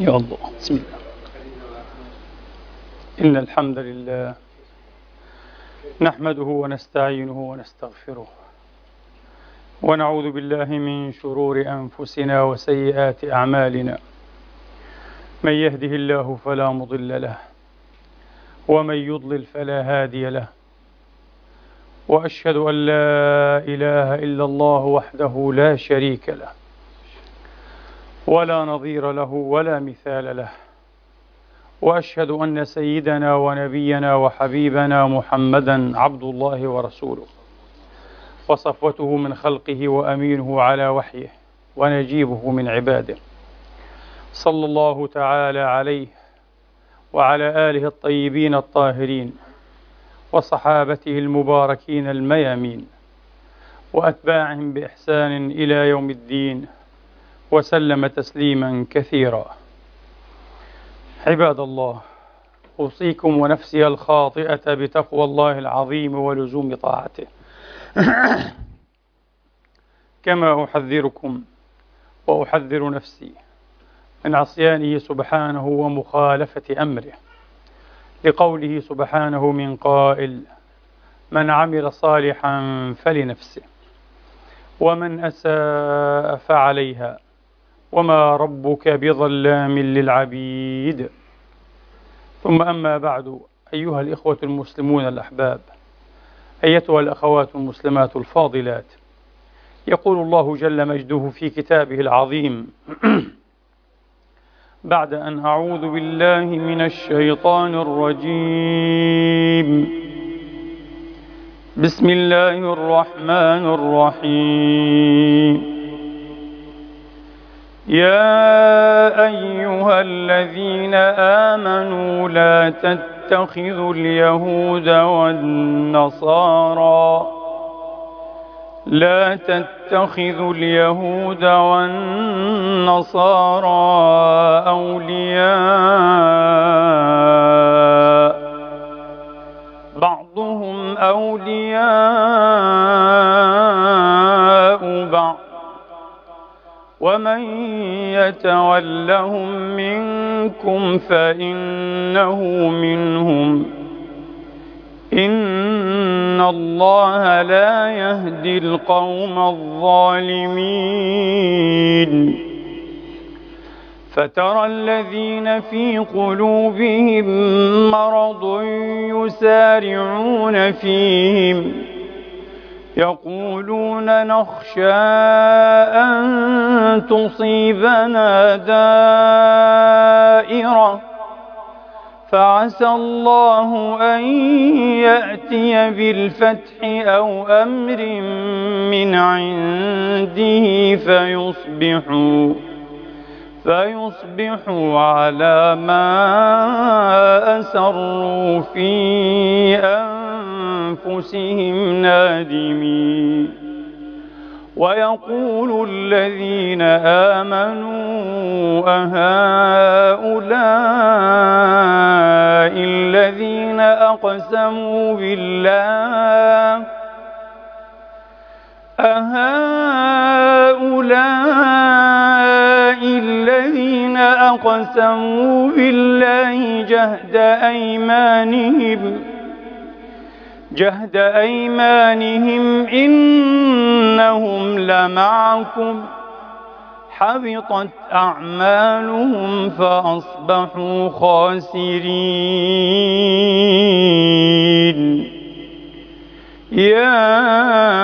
يا الله بسم الله. إن الحمد لله. نحمده ونستعينه ونستغفره. ونعوذ بالله من شرور أنفسنا وسيئات أعمالنا. من يهده الله فلا مضل له. ومن يضلل فلا هادي له. وأشهد أن لا إله إلا الله وحده لا شريك له. ولا نظير له ولا مثال له. وأشهد أن سيدنا ونبينا وحبيبنا محمدا عبد الله ورسوله. وصفوته من خلقه وأمينه على وحيه ونجيبه من عباده. صلى الله تعالى عليه وعلى آله الطيبين الطاهرين وصحابته المباركين الميامين وأتباعهم بإحسان إلى يوم الدين. وسلم تسليما كثيرا. عباد الله أوصيكم ونفسي الخاطئة بتقوى الله العظيم ولزوم طاعته. كما أحذركم وأحذر نفسي من عصيانه سبحانه ومخالفة أمره. لقوله سبحانه من قائل من عمل صالحا فلنفسه ومن أساء فعليها وما ربك بظلام للعبيد. ثم أما بعد أيها الإخوة المسلمون الأحباب أيتها الأخوات المسلمات الفاضلات. يقول الله جل مجده في كتابه العظيم. بعد أن أعوذ بالله من الشيطان الرجيم. بسم الله الرحمن الرحيم. يا أيها الذين آمنوا لا تتخذوا اليهود والنصارى لا تتخذوا اليهود والنصارى أولياء بعضهم أولياء ومن يتولهم منكم فإنه منهم إن الله لا يهدي القوم الظالمين فترى الذين في قلوبهم مرض يسارعون فيهم يقولون نخشى أن تصيبنا دائرة فعسى الله أن يأتي بالفتح أو أمر من عنده فيصبحوا فيصبحوا على ما أسروا في أنفسهم نادمين. ويقول الذين آمنوا أهؤلاء الذين أقسموا بالله أهؤلاء الذين أقسموا بالله جهد أيمانهم جهد أيمانهم إنهم لمعكم. حبطت أعمالهم فأصبحوا خاسرين. يا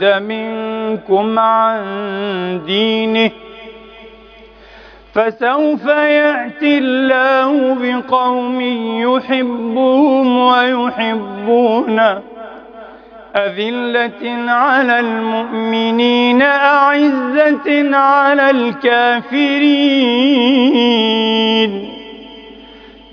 يرتد منكم عن دينه فسوف يأتي الله بقوم يحبهم ويحبونه أذلة على المؤمنين أعزة على الكافرين.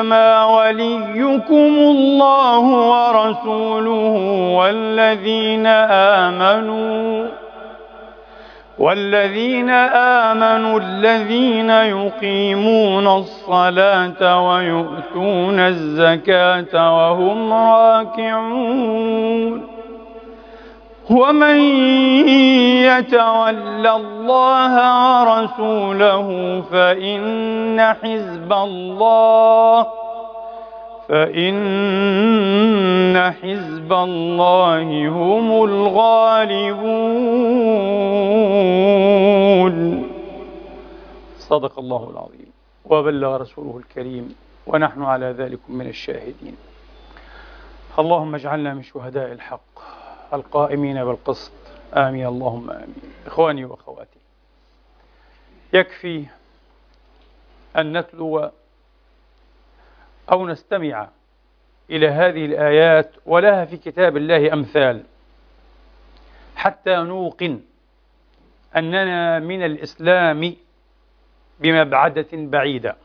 إنما وليكم الله ورسوله والذين آمنوا والذين آمنوا الذين يقيمون الصلاة ويؤتون الزكاة وهم راكعون ومن يتول الله ورسوله فإن حزب الله فإن حزب الله هم الغالبون. صدق الله العظيم. وبلغ رسوله الكريم ونحن على ذلك من الشاهدين. اللهم اجعلنا من شهداء الحق. القائمين بالقسط. آمين. اللهم آمين. إخواني وأخواتي يكفي أن نتلو أو نستمع إلى هذه الآيات ولها في كتاب الله أمثال حتى نوقن أننا من الإسلام بمبعدة بعيدة.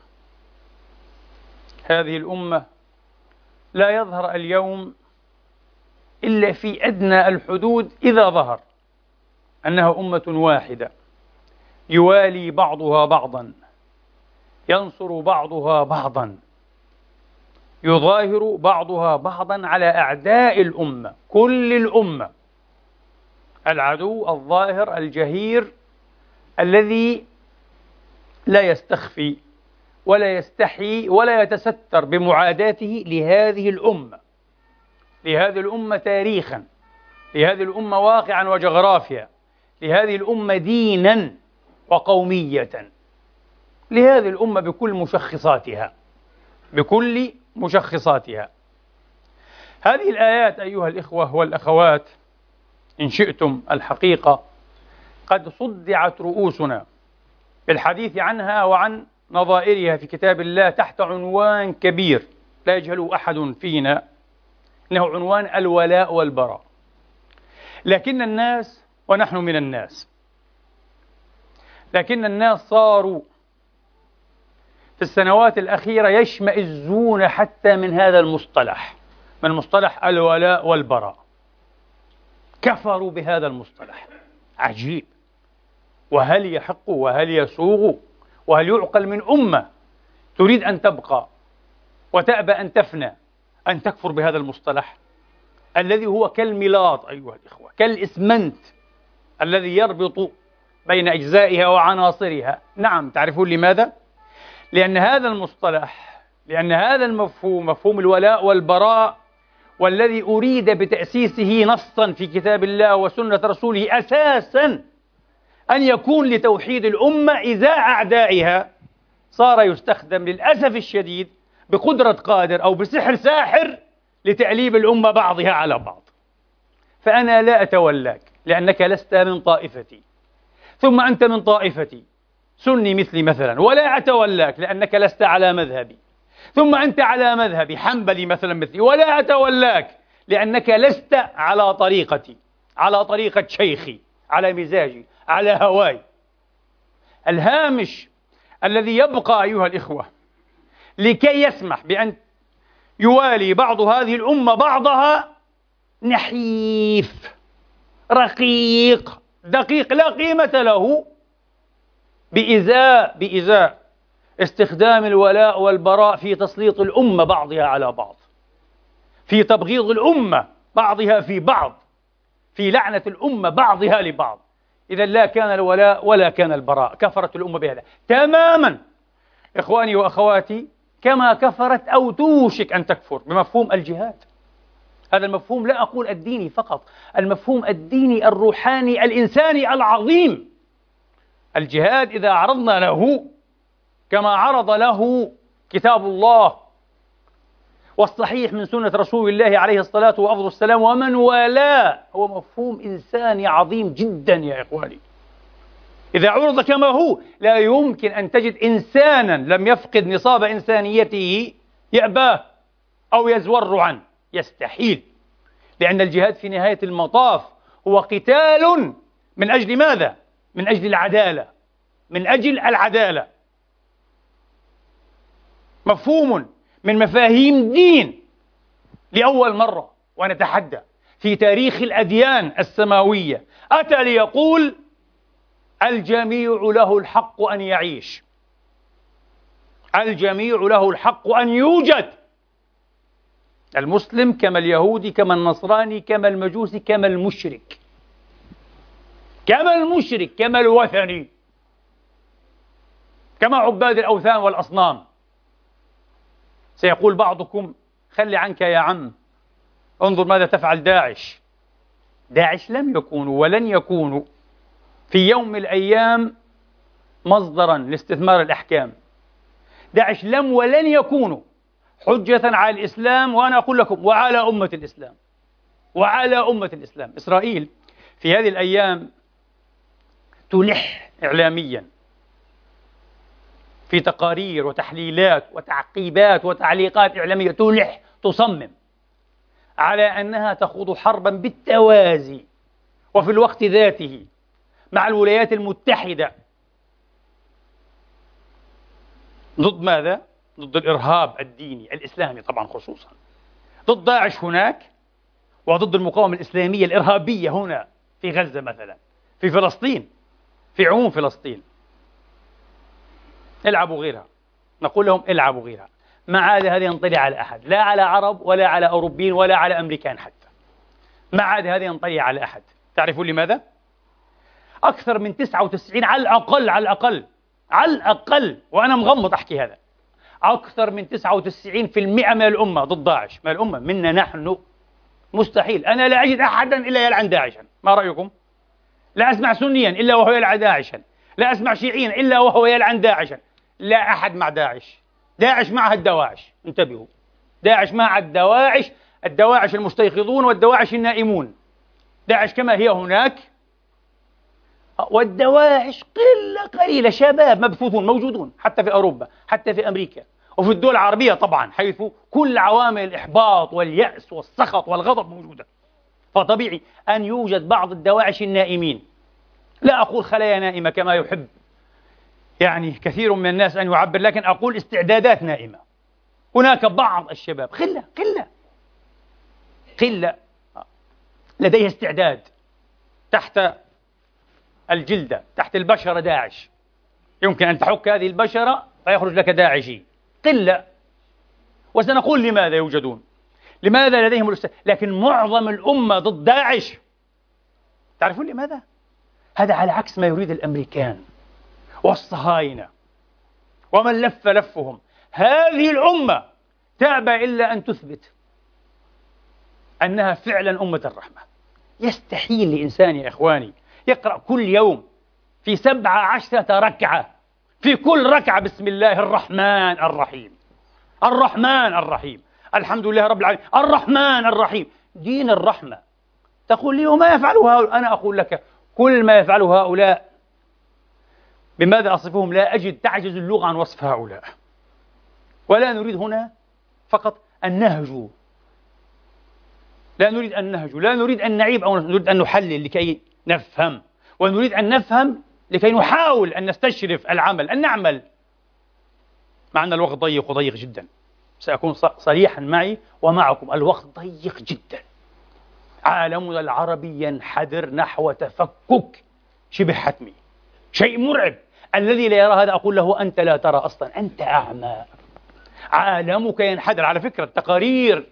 هذه الأمة لا يظهر اليوم إلا في أدنى الحدود إذا ظهر أنها أمة واحدة. يوالي بعضها بعضا ينصر بعضها بعضا يظاهر بعضها بعضا على أعداء الأمة كل الأمة. العدو الظاهر الجهير الذي لا يستخفي ولا يستحي ولا يتستر بمعاداته لهذه الأمة. لهذه الأمة تاريخا لهذه الأمة واقعا وجغرافيا لهذه الأمة دينا وقومية لهذه الأمة بكل مشخصاتها بكل مشخصاتها. هذه الآيات أيها الإخوة والأخوات إن شئتم الحقيقة قد صدعت رؤوسنا بالحديث عنها وعن نظائرها في كتاب الله تحت عنوان كبير لا يجهل أحد فينا. إنه عنوان الولاء والبراء. لكن الناس ونحن من الناس. لكن الناس صاروا في السنوات الأخيرة يشمئزون حتى من هذا المصطلح من مصطلح الولاء والبراء. كفروا بهذا المصطلح. عجيب. وهل يحق وهل يسوغ وهل يعقل من أمة تريد أن تبقى وتأبى أن تفنى؟ أن تكفر بهذا المصطلح الذي هو كالملاط أيها الإخوة كالإسمنت الذي يربط بين أجزائها وعناصرها نعم تعرفون لماذا؟ لأن هذا المصطلح لأن هذا المفهوم مفهوم الولاء والبراء والذي أريد بتأسيسه نصا في كتاب الله وسنة رسوله أساسا أن يكون لتوحيد الأمة إزاء أعدائها صار يستخدم للأسف الشديد بقدرة قادر أو بسحر ساحر لتأليب الأمة بعضها على بعض. فأنا لا أتولاك لأنك لست من طائفتي. ثم أنت من طائفتي. سني مثلي مثلا ولا أتولاك لأنك لست على مذهبي. ثم أنت على مذهبي حنبلي مثلا مثلي ولا أتولاك لأنك لست على طريقتي على طريقة شيخي على مزاجي على هواي. الهامش الذي يبقى أيها الإخوة لكي يسمح بأن يوالي بعض هذه الأمة بعضها نحيف رقيق دقيق لا قيمة له. بإزاء بإزاء استخدام الولاء والبراء في تسليط الأمة بعضها على بعض في تبغيض الأمة بعضها في بعض في لعنة الأمة بعضها لبعض. إذا لا كان الولاء ولا كان البراء كفرت الأمة بهذا تماما. إخواني وأخواتي كما كفرت أو توشك أن تكفر بمفهوم الجهاد. هذا المفهوم لا أقول الديني فقط المفهوم الديني الروحاني الإنساني العظيم. الجهاد إذا عرضنا له كما عرض له كتاب الله والصحيح من سنة رسول الله عليه الصلاة والسلام ومن والاه. هو مفهوم إنساني عظيم جدا يا إخواني. إذا عرض كما هو لا يمكن أن تجد إنسانا لم يفقد نصاب إنسانيته يأباه أو يزور عنه يستحيل. لأن الجهاد في نهاية المطاف هو قتال من أجل ماذا؟ من أجل العدالة. من أجل العدالة. مفهوم من مفاهيم دين لأول مرة ونتحدى في تاريخ الأديان السماوية أتى ليقول الجميع له الحق أن يعيش. الجميع له الحق أن يوجد. المسلم كما اليهودي كما النصراني كما المجوسي كما المشرك. كما المشرك كما الوثني. كما عباد الأوثان والأصنام. سيقول بعضكم خلي عنك يا عم انظر ماذا تفعل داعش. داعش لم يكونوا ولن يكونوا. في يوم من الأيام مصدرا لاستثمار الأحكام. داعش لم ولن يكونوا حجة على الإسلام وأنا أقول لكم وعلى أمة الإسلام وعلى أمة الإسلام. إسرائيل في هذه الأيام تلح إعلاميا في تقارير وتحليلات وتعقيبات وتعليقات إعلامية تلح تصمم على أنها تخوض حربا بالتوازي وفي الوقت ذاته. مع الولايات المتحدة. ضد ماذا؟ ضد الإرهاب الديني الإسلامي طبعا خصوصا. ضد داعش هناك وضد المقاومة الإسلامية الإرهابية هنا في غزة مثلا في فلسطين في عموم فلسطين. العبوا غيرها. نقول لهم العبوا غيرها. ما عاد هذا ينطلي على أحد. لا على عرب ولا على أوروبيين ولا على أمريكان حتى. ما عاد هذا ينطلي على أحد. تعرفون لماذا؟ أكثر من 99 على الأقل على الأقل على الأقل. وأنا مغمض أحكي هذا. أكثر من 99% من الأمة ضد داعش من الأمة منا نحن. مستحيل. أنا لا أجد أحدا إلا يلعن داعشا. ما رأيكم؟ لا أسمع سنيا إلا وهو يلعن داعشا. لا أسمع شيعيا إلا وهو يلعن داعشا. لا أحد مع داعش. داعش معها الدواعش. انتبهوا. داعش مع الدواعش الدواعش المستيقظون والدواعش النائمون. داعش كما هي هناك والدواعش قلة قليلة شباب مبثوثون موجودون حتى في أوروبا حتى في أمريكا. وفي الدول العربية طبعا حيث كل عوامل الإحباط واليأس والسخط والغضب موجودة. فطبيعي أن يوجد بعض الدواعش النائمين. لا أقول خلايا نائمة كما يحب. يعني كثير من الناس أن يعبر لكن أقول استعدادات نائمة. هناك بعض الشباب قلة قلة قلة لديه استعداد تحت الجلدة تحت البشرة داعش. يمكن أن تحك هذه البشرة فيخرج لك داعشي. قلة. وسنقول لماذا يوجدون؟ لماذا لديهم الاستعداد لكن معظم الأمة ضد داعش. تعرفون لماذا؟ هذا على عكس ما يريد الأمريكان والصهاينة ومن لف لفهم. هذه الأمة تأبى إلا أن تثبت أنها فعلا أمة الرحمة. يستحيل لإنسان يا إخواني يقرأ كل يوم في سبعة عشرة ركعة. في كل ركعة بسم الله الرحمن الرحيم. الرحمن الرحيم. الحمد لله رب العالمين. الرحمن الرحيم. دين الرحمة. تقول لي وما يفعله هؤلاء؟ أنا أقول لك كل ما يفعله هؤلاء. بماذا أصفهم؟ لا أجد. تعجز اللغة عن وصف هؤلاء. ولا نريد هنا فقط أن نهجو لا نريد أن نهجو لا نريد أن نعيب أو نريد أن نحلل لكي نفهم. ونريد أن نفهم لكي نحاول أن نستشرف العمل أن نعمل. مع أن الوقت ضيق وضيق جدا. سأكون صريحا معي ومعكم. الوقت ضيق جدا. عالمنا العربي ينحدر نحو تفكك شبه حتمي. شيء مرعب. الذي لا يرى هذا أقول له أنت لا ترى أصلا. أنت أعمى. عالمك ينحدر. على فكرة التقارير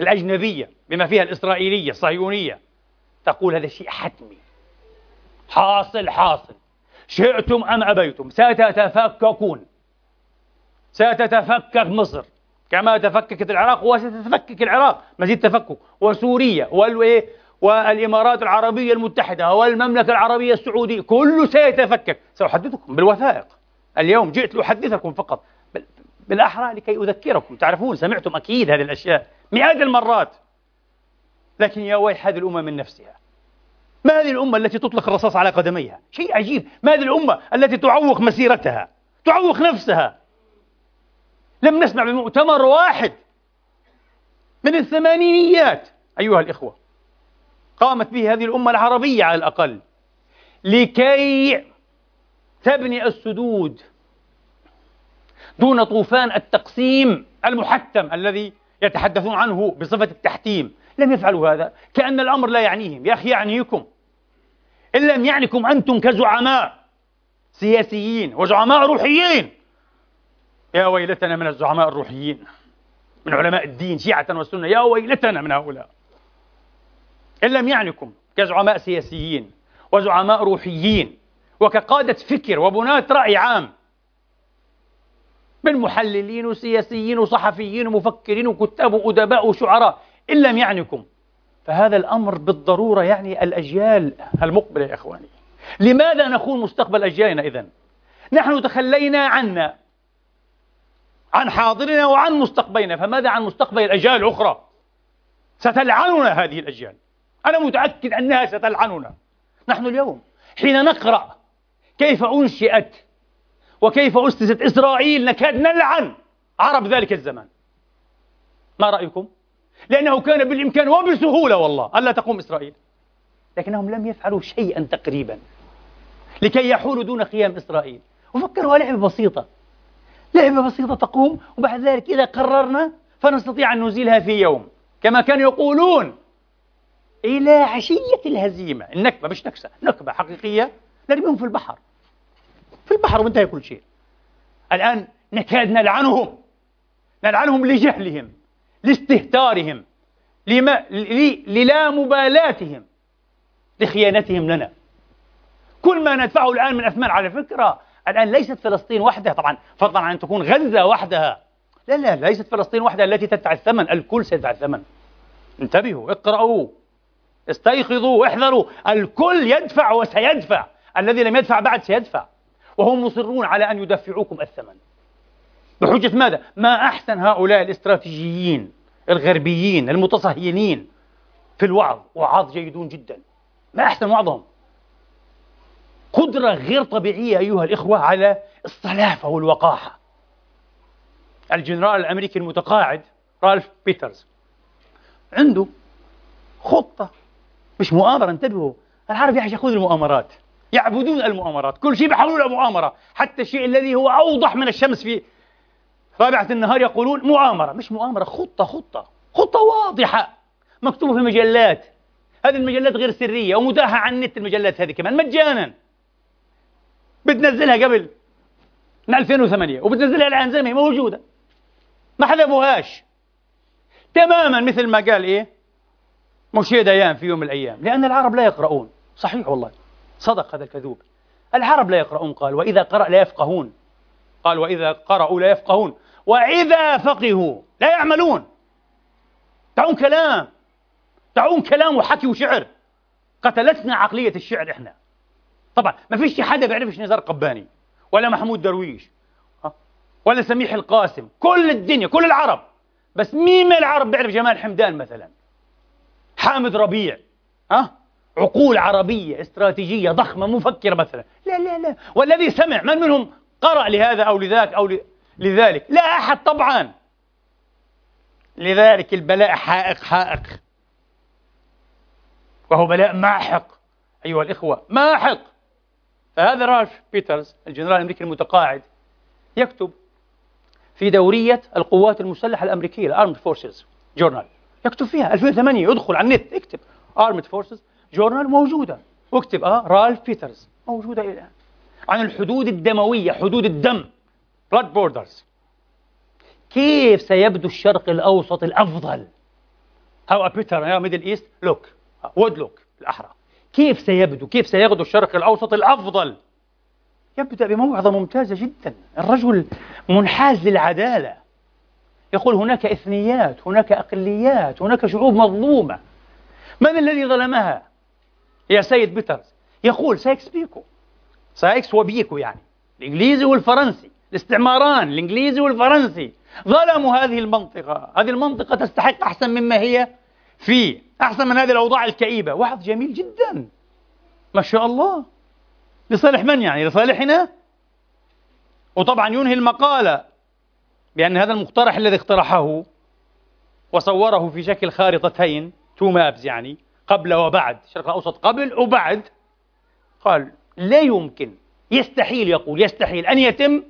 الأجنبية بما فيها الإسرائيلية الصهيونية تقول هذا شيء حتمي. حاصل حاصل. شئتم أم أبيتم؟ ستتفككون. ستتفكك مصر. كما تفككت العراق وستتفكك العراق. مزيد تفكك. وسوريا والإمارات العربية المتحدة والمملكة العربية السعودية. كله سيتفكك. سأحدثكم بالوثائق. اليوم جئت لأحدثكم فقط. بالأحرى لكي أذكركم. تعرفون سمعتم أكيد هذه الأشياء مئات المرات. لكن يا ويح هذه الأمة من نفسها. ما هذه الأمة التي تطلق الرصاص على قدميها؟ شيء عجيب. ما هذه الأمة التي تعوق مسيرتها تعوق نفسها؟ لم نسمع بمؤتمر واحد من الثمانينيات. أيها الإخوة قامت به هذه الأمة العربية على الأقل لكي تبني السدود دون طوفان التقسيم المحتم الذي يتحدثون عنه بصفة التحتيم. لم يفعلوا هذا. كأن الأمر لا يعنيهم. يا أخي يعنيكم. إن لم يعنكم أنتم كزعماء. سياسيين وزعماء روحيين. يا ويلتنا من الزعماء الروحيين. من علماء الدين شيعة والسنة. يا ويلتنا من هؤلاء. إن لم يعنكم كزعماء سياسيين وزعماء روحيين وكقادة فكر وبناة رأي عام. من محللين وسياسيين وصحفيين ومفكرين وكتاب وأدباء وشعراء. إن لم يعنكم فهذا الأمر بالضرورة يعني الأجيال المقبلة يا إخواني لماذا نخون مستقبل أجيالنا إذن؟ نحن تخلينا عنا عن حاضرنا وعن مستقبلنا فماذا عن مستقبل الأجيال الأخرى؟ ستلعننا هذه الأجيال أنا متأكد أنها ستلعننا نحن اليوم حين نقرأ كيف أنشئت وكيف أسست إسرائيل نكاد نلعن عرب ذلك الزمان ما رأيكم؟ لأنه كان بالإمكان وبسهولة والله ألا تقوم إسرائيل. لكنهم لم يفعلوا شيئا تقريبا لكي يحولوا دون قيام إسرائيل. وفكروا لعبة بسيطة. لعبة بسيطة تقوم وبعد ذلك إذا قررنا فنستطيع أن نزيلها في يوم. كما كانوا يقولون إلى عشية الهزيمة. النكبة مش نكسة نكبة حقيقية. نرميهم في البحر. في البحر وانتهى كل شيء. الآن نكاد نلعنهم. نلعنهم لجهلهم. لاستهتارهم لما للا مبالاتهم لخيانتهم لنا. كل ما ندفعه الآن من أثمان على فكرة الآن ليست فلسطين وحدها طبعا فضلا عن أن تكون غزة وحدها. لا لا ليست فلسطين وحدها التي تدفع الثمن الكل سيدفع الثمن. انتبهوا اقرأوا استيقظوا احذروا الكل يدفع وسيدفع الذي لم يدفع بعد سيدفع. وهم مصرون على أن يدفعوكم الثمن. بحجة ماذا؟ ما أحسن هؤلاء الاستراتيجيين الغربيين المتصهينين في الوعظ؟ وعاظ جيدون جدا. ما أحسن وعظهم؟ قدرة غير طبيعية أيها الإخوة على الصلافة والوقاحة. الجنرال الأمريكي المتقاعد رالف بيترز عنده خطة مش مؤامرة انتبهوا. العرب يعشقون المؤامرات يعبدون المؤامرات كل شيء بيحولوا مؤامرة حتى الشيء الذي هو أوضح من الشمس في رابعة النهار يقولون مؤامرة مش مؤامرة خطة خطة خطة واضحة مكتوبة في مجلات هذه المجلات غير سرية ومتاحة على النت المجلات هذه كمان مجانا. بتنزلها قبل من 2008 وبتنزلها الآن زي ما هي موجودة. ما حذفوهاش. تماما مثل ما قال إيه؟ مشيد ديان في يوم من الأيام. لأن العرب لا يقرؤون. صحيح والله. صدق هذا الكذوب. العرب لا يقرؤون قال وإذا قرأ لا يفقهون. قال وإذا قرأوا لا يفقهون. وإذا فقهوا لا يعملون. تعون كلام. تعون كلام وحكي وشعر. قتلتنا عقلية الشعر إحنا. طبعا ما فيش حدا بيعرفش نزار قباني ولا محمود درويش ولا سميح القاسم. كل الدنيا كل العرب. بس مين من العرب بيعرف جمال حمدان مثلا؟ حامد ربيع ها؟ عقول عربية استراتيجية ضخمة مفكرة مثلا. لا لا لا. والذي سمع من منهم قرأ لهذا أو لذاك أو لذلك. لا أحد طبعا. لذلك البلاء حائق حائق. وهو بلاء ماحق. أيها الإخوة ماحق. فهذا رالف بيترز الجنرال الأمريكي المتقاعد يكتب في دورية القوات المسلحة الأمريكية ال Armed Forces Journal يكتب فيها 2008 يدخل على النت اكتب Armed Forces Journal موجودة. واكتب آه رالف بيترز موجودة إلى الآن. عن الحدود الدموية حدود الدم. Blood borders. كيف سيبدو الشرق الأوسط الأفضل؟ A better Middle East look would look الأحرى. كيف سيبدو؟ كيف سيغدو الشرق الأوسط الأفضل؟ يبدأ بموعظة ممتازة جدا. الرجل منحاز للعدالة. يقول هناك إثنيات هناك أقليات هناك شعوب مظلومة. من الذي ظلمها؟ يا سيد بيترز. يقول سايكس بيكو. سايكس وبيكو يعني. الإنجليزي والفرنسي. الاستعماران الإنجليزي والفرنسي. ظلموا هذه المنطقة. هذه المنطقة تستحق أحسن مما هي فيه أحسن من هذه الأوضاع الكئيبة. وعظ جميل جدا. ما شاء الله. لصالح من يعني؟ لصالحنا؟ وطبعا ينهي المقالة بأن هذا المقترح الذي اقترحه وصوره في شكل خارطتين تو مابز يعني قبل وبعد الشرق الأوسط قبل وبعد قال لا يمكن يستحيل يقول يستحيل أن يتم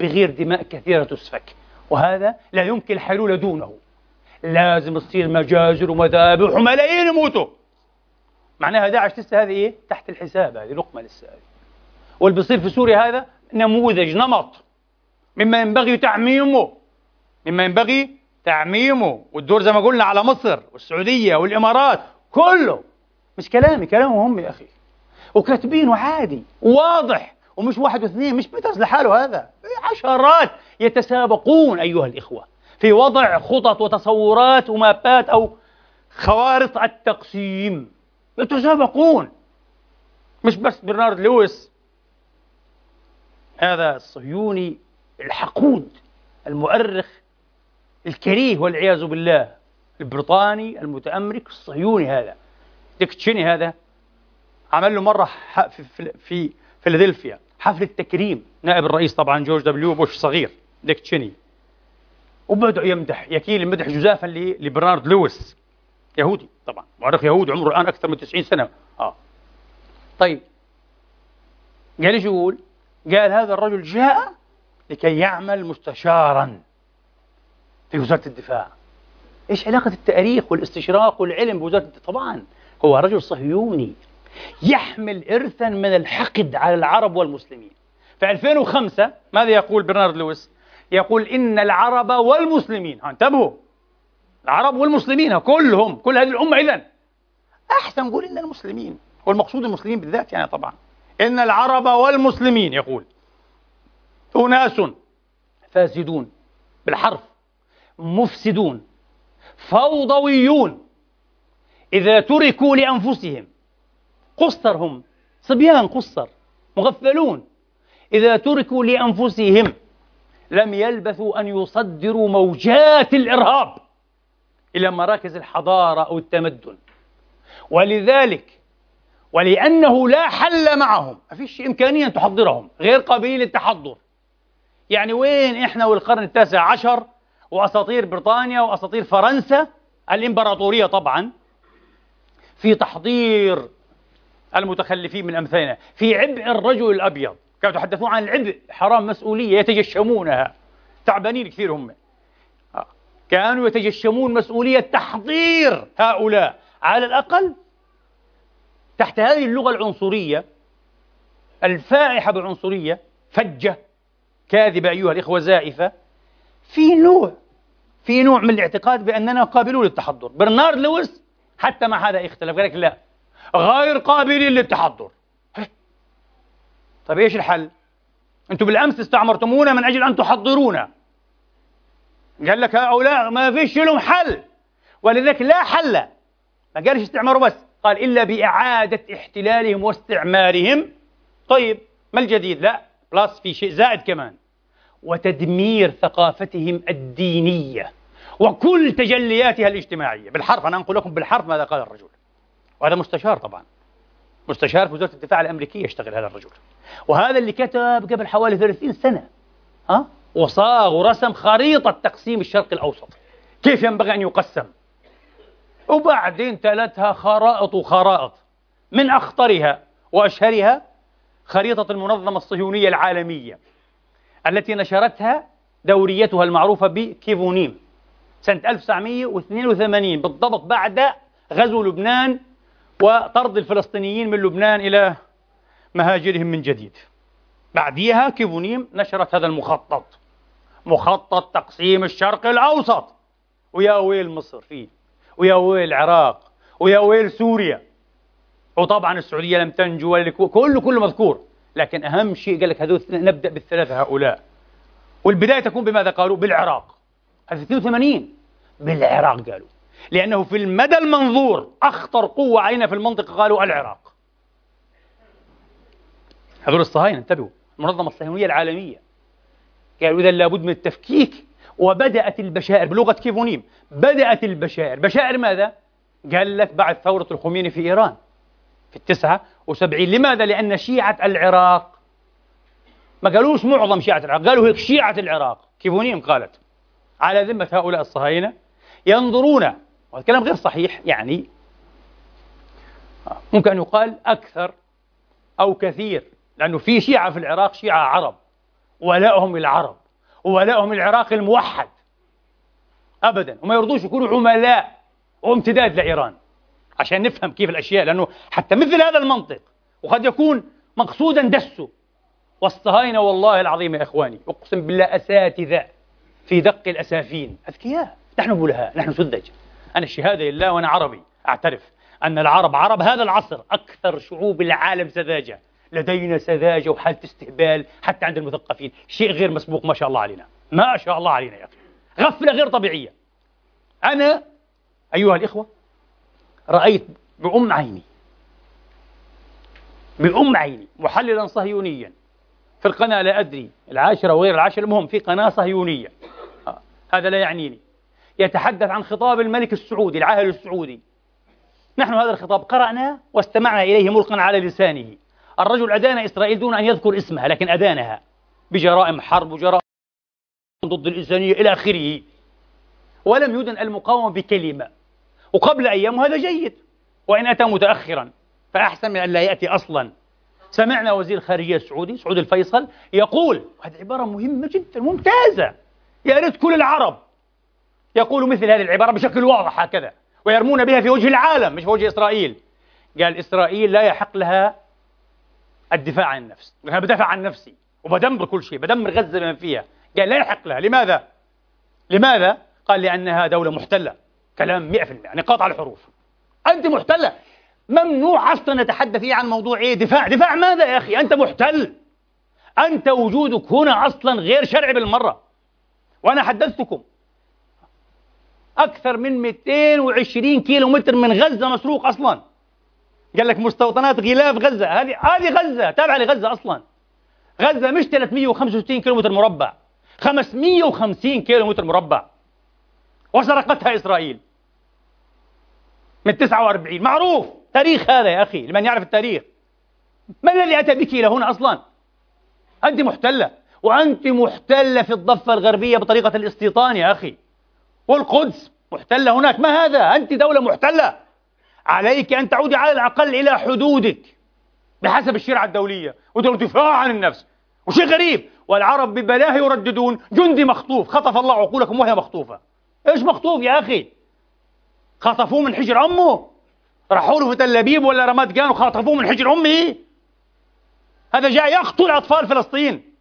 بغير دماء كثيرة تسفك. وهذا لا يمكن الحلول دونه. لازم تصير مجازر ومذابح وملايين يموتوا. معناها داعش لسه هذه إيه؟ تحت الحساب هذه لقمة لسه هذه. واللي بيصير في سوريا هذا نموذج نمط. مما ينبغي تعميمه. مما ينبغي تعميمه. والدور زي ما قلنا على مصر والسعودية والإمارات كله. مش كلامي كلامهم هم يا أخي. وكاتبينه عادي واضح. ومش واحد واثنين مش بيترز لحاله هذا. عشرات يتسابقون أيها الإخوة في وضع خطط وتصورات ومابات أو خوارط التقسيم. يتسابقون. مش بس برنارد لويس. هذا الصهيوني الحقود المؤرخ الكريه والعياذ بالله البريطاني المتأمرك الصهيوني هذا. ديك تشيني هذا عمل له مرة في في فيلادلفيا. حفلة تكريم نائب الرئيس طبعا جورج دبليو بوش صغير ديك تشيني. وبدأ يمدح يكيل المدح جزافا لبرنارد لويس. يهودي طبعا مؤرخ يهودي عمره الآن أكثر من 90 سنة. آه. طيب. قال إيش يقول؟ قال هذا الرجل جاء لكي يعمل مستشارا في وزارة الدفاع. إيش علاقة التاريخ والاستشراق والعلم بوزارة الدفاع؟ طبعا هو رجل صهيوني. يحمل إرثا من الحقد على العرب والمسلمين. في 2005 ماذا يقول برنارد لويس؟ يقول إن العرب والمسلمين انتبهوا. العرب والمسلمين كلهم كل هذه الأمة إذا أحسن نقول إن المسلمين والمقصود المسلمين بالذات يعني طبعا. إن العرب والمسلمين يقول. أناس فاسدون بالحرف مفسدون فوضويون إذا تركوا لأنفسهم قصر هم صبيان قصر. مغفلون. إذا تركوا لأنفسهم لم يلبثوا أن يصدروا موجات الإرهاب إلى مراكز الحضارة أو التمدن. ولذلك ولأنه لا حل معهم. ما فيش إمكانية أن تحضرهم غير قابلين للتحضر. يعني وين إحنا والقرن التاسع عشر وأساطير بريطانيا وأساطير فرنسا؟ الإمبراطورية طبعا. في تحضير المتخلفين من أمثالنا. في عبء الرجل الأبيض. كانوا يتحدثون عن العبء. حرام مسؤولية يتجشمونها. تعبانين كثير هم. كانوا يتجشمون مسؤولية تحضير هؤلاء. على الأقل تحت هذه اللغة العنصرية الفائحة بالعنصرية فجة كاذبة أيها الإخوة زائفة. في نوع في نوع من الاعتقاد بأننا قابلون للتحضر. برنارد لويس حتى مع هذا اختلف قال لك لا. غير قابلين للتحضر. طيب إيش الحل؟ أنتم بالأمس استعمرتمونا من أجل أن تحضرونا. قال لك هؤلاء ما فيش لهم حل ولذلك لا حل. ما قالش استعمار بس قال إلا بإعادة احتلالهم واستعمارهم. طيب ما الجديد؟ لا بلس في شيء زائد كمان. وتدمير ثقافتهم الدينية وكل تجلياتها الاجتماعية. بالحرف أنا انقل لكم بالحرف ماذا قال الرجل. وهذا مستشار طبعا. مستشار في وزارة الدفاع الأمريكية يشتغل هذا الرجل. وهذا اللي كتب قبل حوالي 30 سنة ها؟ وصاغ ورسم خريطة تقسيم الشرق الأوسط. كيف ينبغي أن يقسم؟ وبعدين تلتها خرائط وخرائط. من أخطرها وأشهرها خريطة المنظمة الصهيونية العالمية التي نشرتها دوريتها المعروفة بكيفونيم سنة 1982 بالضبط بعد غزو لبنان وطرد الفلسطينيين من لبنان إلى مهاجرهم من جديد. بعديها كيفونيم نشرت هذا المخطط. مخطط تقسيم الشرق الأوسط. ويا ويل مصر فيه. ويا ويل العراق. ويا ويل سوريا. وطبعا السعودية لم تنجو كله كله مذكور. لكن أهم شيء قال لك هذول نبدأ بالثلاثة هؤلاء. والبداية تكون بماذا قالوا؟ بالعراق. هذا 82 بالعراق قالوا. لأنه في المدى المنظور أخطر قوة علينا في المنطقة قالوا العراق. هذول الصهاينة انتبهوا. المنظمة الصهيونية العالمية. قالوا إذا لابد من التفكيك وبدأت البشائر بلغة كيفونيم بدأت البشائر. بشائر ماذا؟ قال لك بعد ثورة الخميني في إيران في التسعة وسبعين. لماذا؟ لأن شيعة العراق ما قالوش معظم شيعة العراق قالوا هيك شيعة العراق. كيفونيم قالت. على ذمة هؤلاء الصهاينة ينظرون وهذا كلام غير صحيح يعني. ممكن أن يقال أكثر أو كثير لأنه في شيعة في العراق شيعة عرب ولائهم العرب وولائهم العراق الموحد أبدا. وما يرضوش يكونوا عملاء وامتداد لإيران عشان نفهم كيف الأشياء لأنه حتى مثل هذا المنطق وقد يكون مقصودا دسه والصهاينة والله العظيم يا إخواني أقسم بالله أساتذة في دق الأسافين أذكياء نحن بلهاء نحن سذج. أنا الشهادة لله وأنا عربي. أعترف أن العرب عرب هذا العصر أكثر شعوب العالم سذاجة. لدينا سذاجة وحالة استهبال حتى عند المثقفين. شيء غير مسبوق ما شاء الله علينا. ما شاء الله علينا يا أخي. غفلة غير طبيعية. أنا أيها الإخوة رأيت بأم عيني. بأم عيني. محللا صهيونيا. في القناة لا أدري العاشرة وغير العاشرة المهم في قناة صهيونية. آه. هذا لا يعنيني. يتحدث عن خطاب الملك السعودي العاهل السعودي. نحن هذا الخطاب قرأناه واستمعنا إليه ملقا على لسانه. الرجل أدان إسرائيل دون أن يذكر اسمها لكن أدانها بجرائم حرب وجرائم ضد الإنسانية إلى آخره. ولم يدن المقاومة بكلمة. وقبل أيام وهذا جيد. وإن أتى متأخرا فأحسن من أن لا يأتي أصلا. سمعنا وزير الخارجية السعودي سعود الفيصل يقول هذه عبارة مهمة جدا ممتازة. يا ريت كل العرب يقولوا مثل هذه العبارة بشكل واضح هكذا ويرمون بها في وجه العالم مش في وجه إسرائيل. قال إسرائيل لا يحق لها الدفاع عن النفس أنا بدافع عن نفسي وبدمر كل شيء بدمر غزة بما فيها. قال لا يحق لها لماذا؟ لماذا؟ قال لأنها دولة محتلة كلام 100% يعني قاطع الحروف. أنت محتلة. ممنوع أصلا نتحدث فيه عن موضوع إيه دفاع. دفاع ماذا يا أخي؟ أنت محتل. أنت وجودك هنا أصلا غير شرعي بالمرة. وأنا حدثتكم. أكثر من 220 كيلو متر من غزة مسروق أصلا. قال لك مستوطنات غلاف غزة. هذه هذه غزة تابعة لغزة أصلا. غزة مش 365 كيلو متر مربع. 550 كيلو متر مربع. وسرقتها إسرائيل. من 49 معروف. تاريخ هذا يا أخي لمن يعرف التاريخ. ما الذي أتى بك إلى هنا أصلا؟ أنت محتلة. وأنت محتلة في الضفة الغربية بطريقة الاستيطان يا أخي. والقدس محتلة هناك. ما هذا؟ أنت دولة محتلة. عليك أن تعودي على الأقل إلى حدودك بحسب الشريعة الدولية وتقول دفاع عن النفس وشيء غريب. والعرب ببلاه يرددون جندي مخطوف خطف الله عقولكم وهي مخطوفة. إيش مخطوف يا أخي؟ خطفوه من حجر أمه. راحوا له في تل أبيب ولا رماد جان وخطفوه من حجر أمه. هذا جاء يقتل أطفال فلسطين.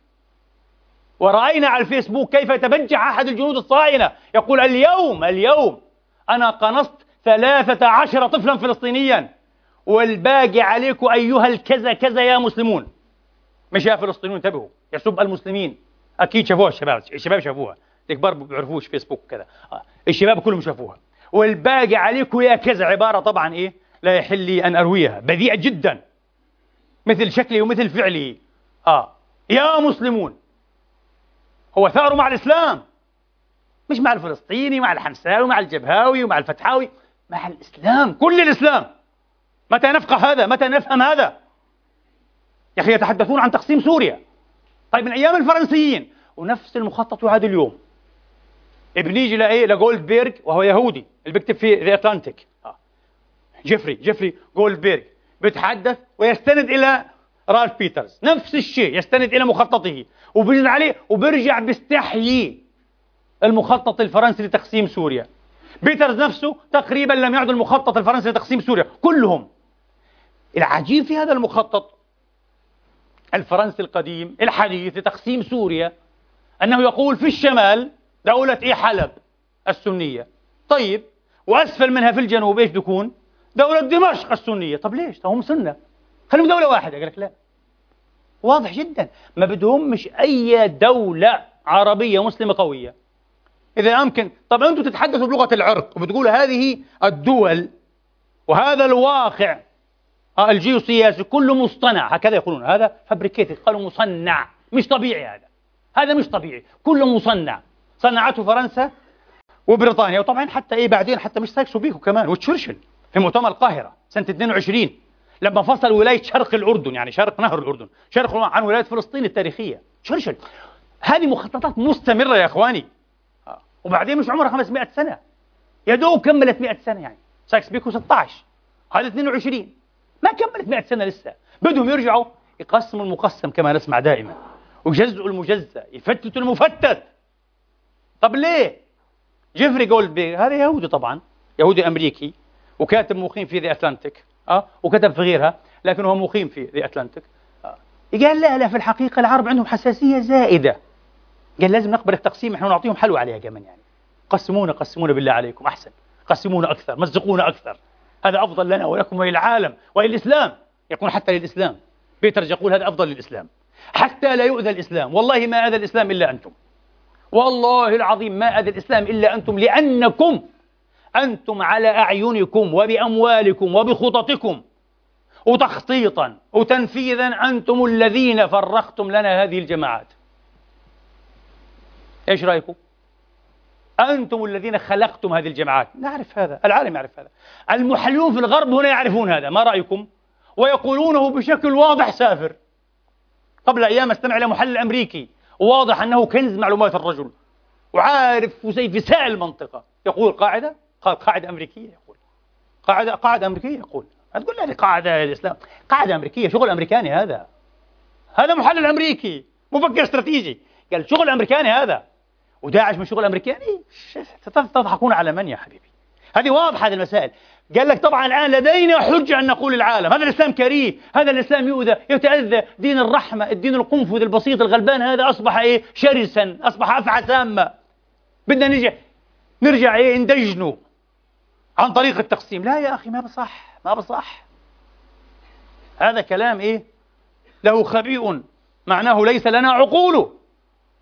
ورأينا على الفيسبوك كيف يتبجح أحد الجنود الصهاينة يقول اليوم اليوم أنا قنصت ثلاثة عشر طفلا فلسطينيا والباقي عليكم أيها الكذا كذا يا مسلمون. مش يا فلسطينيون انتبهوا يسب المسلمين. أكيد شافوها الشباب الشباب شافوها. الكبار ما بيعرفوش فيسبوك كذا. الشباب كلهم شافوها. والباقي عليكم يا كذا. عبارة طبعا إيه؟ لا يحل لي أن أرويها. بذيئة جدا. مثل شكله ومثل فعله آه. يا مسلمون. هو ثاره مع الإسلام. مش مع الفلسطيني مع الحمساوي مع الجبهاوي ومع الفتحاوي مع الإسلام كل الإسلام. متى نفقه هذا؟ متى نفهم هذا؟ يا أخي يتحدثون عن تقسيم سوريا. طيب من أيام الفرنسيين. ونفس المخطط يعاد اليوم. بنيجي لايه لجولدبيرج وهو يهودي. اللي بيكتب في The Atlantic آه. جيفري جيفري جولدبيرج بيتحدث ويستند إلى رالف بيترز. نفس الشيء يستند إلى مخططه. وبيزن عليه وبيرجع بيستحيي المخطط الفرنسي لتقسيم سوريا. بيترز نفسه تقريبا لم يعد المخطط الفرنسي لتقسيم سوريا. كلهم. العجيب في هذا المخطط الفرنسي القديم الحديث لتقسيم سوريا أنه يقول في الشمال دولة إيه حلب السنية. طيب وأسفل منها في الجنوب إيش بيكون؟ دولة دمشق السنية. طب ليش؟ هم سنة. خليهم دولة واحدة. قال لك لا. واضح جدا. ما بدهم مش أي دولة عربية مسلمة قوية. إذا أمكن طب أنتم تتحدثوا بلغة العرق وبتقولوا هذه الدول وهذا الواقع الجيوسياسي كله مصطنع. هكذا يقولون. هذا فابريكيتد قالوا مصنع. مش طبيعي هذا. هذا مش طبيعي. كله مصنع. صنعته فرنسا وبريطانيا. وطبعا حتى إيه بعدين حتى مش سايكس وبيكو كمان وتشرشل في مؤتمر القاهرة سنة 22 لما فصل ولاية شرق الأردن يعني شرق نهر الأردن شرق عن ولاية فلسطين التاريخية. تشرشل هذه مخططات مستمرة يا إخواني. آه. وبعدين مش عمرها 500 سنة. يا دوب كملت 100 سنة يعني. سايكس بيكو 16 هذا 22 ما كملت 100 سنة لسه. بدهم يرجعوا يقسموا المقسم كما نسمع دائما. ويجزئوا المجزأ يفتتوا المفتت. طب ليه؟ جيفري جولدبيرج هذا يهودي طبعا يهودي أمريكي وكاتب مقيم في The Atlantic أه وكتب في غيرها لكن هو مقيم في The Atlantic أه قال لا لا في الحقيقة العرب عندهم حساسية زائدة. قال لازم نقبل التقسيم إحنا نعطيهم حلوى عليها كمان يعني. قسمونا قسمونا بالله عليكم أحسن. قسمونا أكثر مزقونا أكثر. هذا أفضل لنا ولكم وللعالم وللإسلام. يكون حتى للإسلام. بيترز يقول هذا أفضل للإسلام. حتى لا يؤذى الإسلام. والله ما أذى الإسلام إلا أنتم. والله العظيم ما أذى الإسلام إلا أنتم لأنكم أنتم على أعينكم وبأموالكم وبخططكم. وتخطيطا وتنفيذا أنتم الذين فرختم لنا هذه الجماعات. إيش رأيكم؟ أنتم الذين خلقتم هذه الجماعات. نعرف هذا العالم يعرف هذا. المحللون في الغرب هنا يعرفون هذا ما رأيكم؟ ويقولونه بشكل واضح سافر. قبل أيام استمع إلى محلل أمريكي واضح أنه كنز معلومات الرجل. وعارف سائل المنطقة يقول قاعدة قال قاعدة أمريكية يقول. قاعدة قاعدة أمريكية يقول. تقول لي قاعدة الإسلام. قاعدة أمريكية شغل أمريكاني هذا. هذا محلل أمريكي مفكر استراتيجي. قال شغل أمريكاني هذا. وداعش من شغل أمريكاني؟ تضحكون على من يا حبيبي؟ هذه واضحة هذه المسائل. قال لك طبعا الآن لدينا حجة أن نقول العالم. هذا الإسلام كريه هذا الإسلام يؤذى يتأذى. دين الرحمة الدين القنفذ البسيط الغلبان هذا أصبح إيه؟ شرسا أصبح أفعى سامة بدنا نرجع نرجع إيه؟ ندجنه. عن طريق التقسيم. لا يا أخي ما بصح ما بصح. هذا كلام إيه؟ له خبيء. معناه ليس لنا عقول.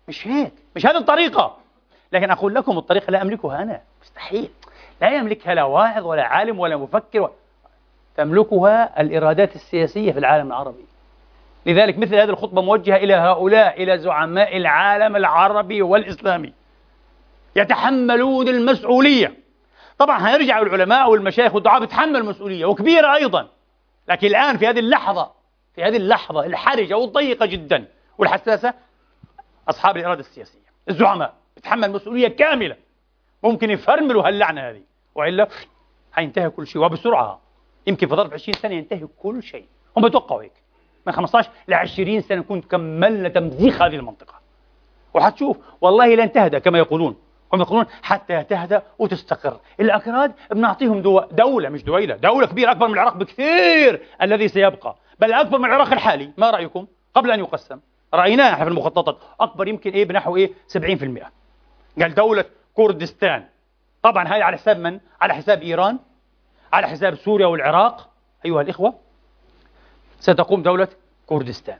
مش هيك مش هذه الطريقة. لكن أقول لكم الطريقة لا أملكها أنا. مستحيل. لا يملكها لا واعظ ولا عالم ولا مفكر و... تملكها الإرادات السياسية في العالم العربي. لذلك مثل هذه الخطبة موجهة إلى هؤلاء إلى زعماء العالم العربي والإسلامي. يتحملون المسؤولية. طبعا هيرجع العلماء والمشايخ والدعاة بيتحملوا المسؤولية وكبيرة أيضا. لكن الآن في هذه اللحظة في هذه اللحظة الحرجة والضيقة جدا والحساسة أصحاب الإرادة السياسية الزعماء يتحمل مسؤولية كاملة. ممكن يفرملوا هاللعنة هذه وإلا حينتهي كل شيء وبسرعة. يمكن في ظرف 20 سنة ينتهي كل شيء. هم بيتوقعوا هيك. من 15 ل 20 سنة نكون كملنا تمزيق هذه المنطقة. وحتشوف والله لن تهدى كما يقولون. هم يقولون حتى تهدى وتستقر. الأكراد بنعطيهم دو... دولة مش دويلة دولة كبيرة أكبر من العراق بكثير الذي سيبقى. بل أكبر من العراق الحالي. ما رأيكم؟ قبل أن يقسم. رأيناه إحنا في المخططات. أكبر يمكن إيه؟ بنحو إيه؟ 70% قال دولة كردستان. طبعا هذه على حساب من؟ على حساب إيران؟ على حساب سوريا والعراق؟ أيها الإخوة ستقوم دولة كردستان.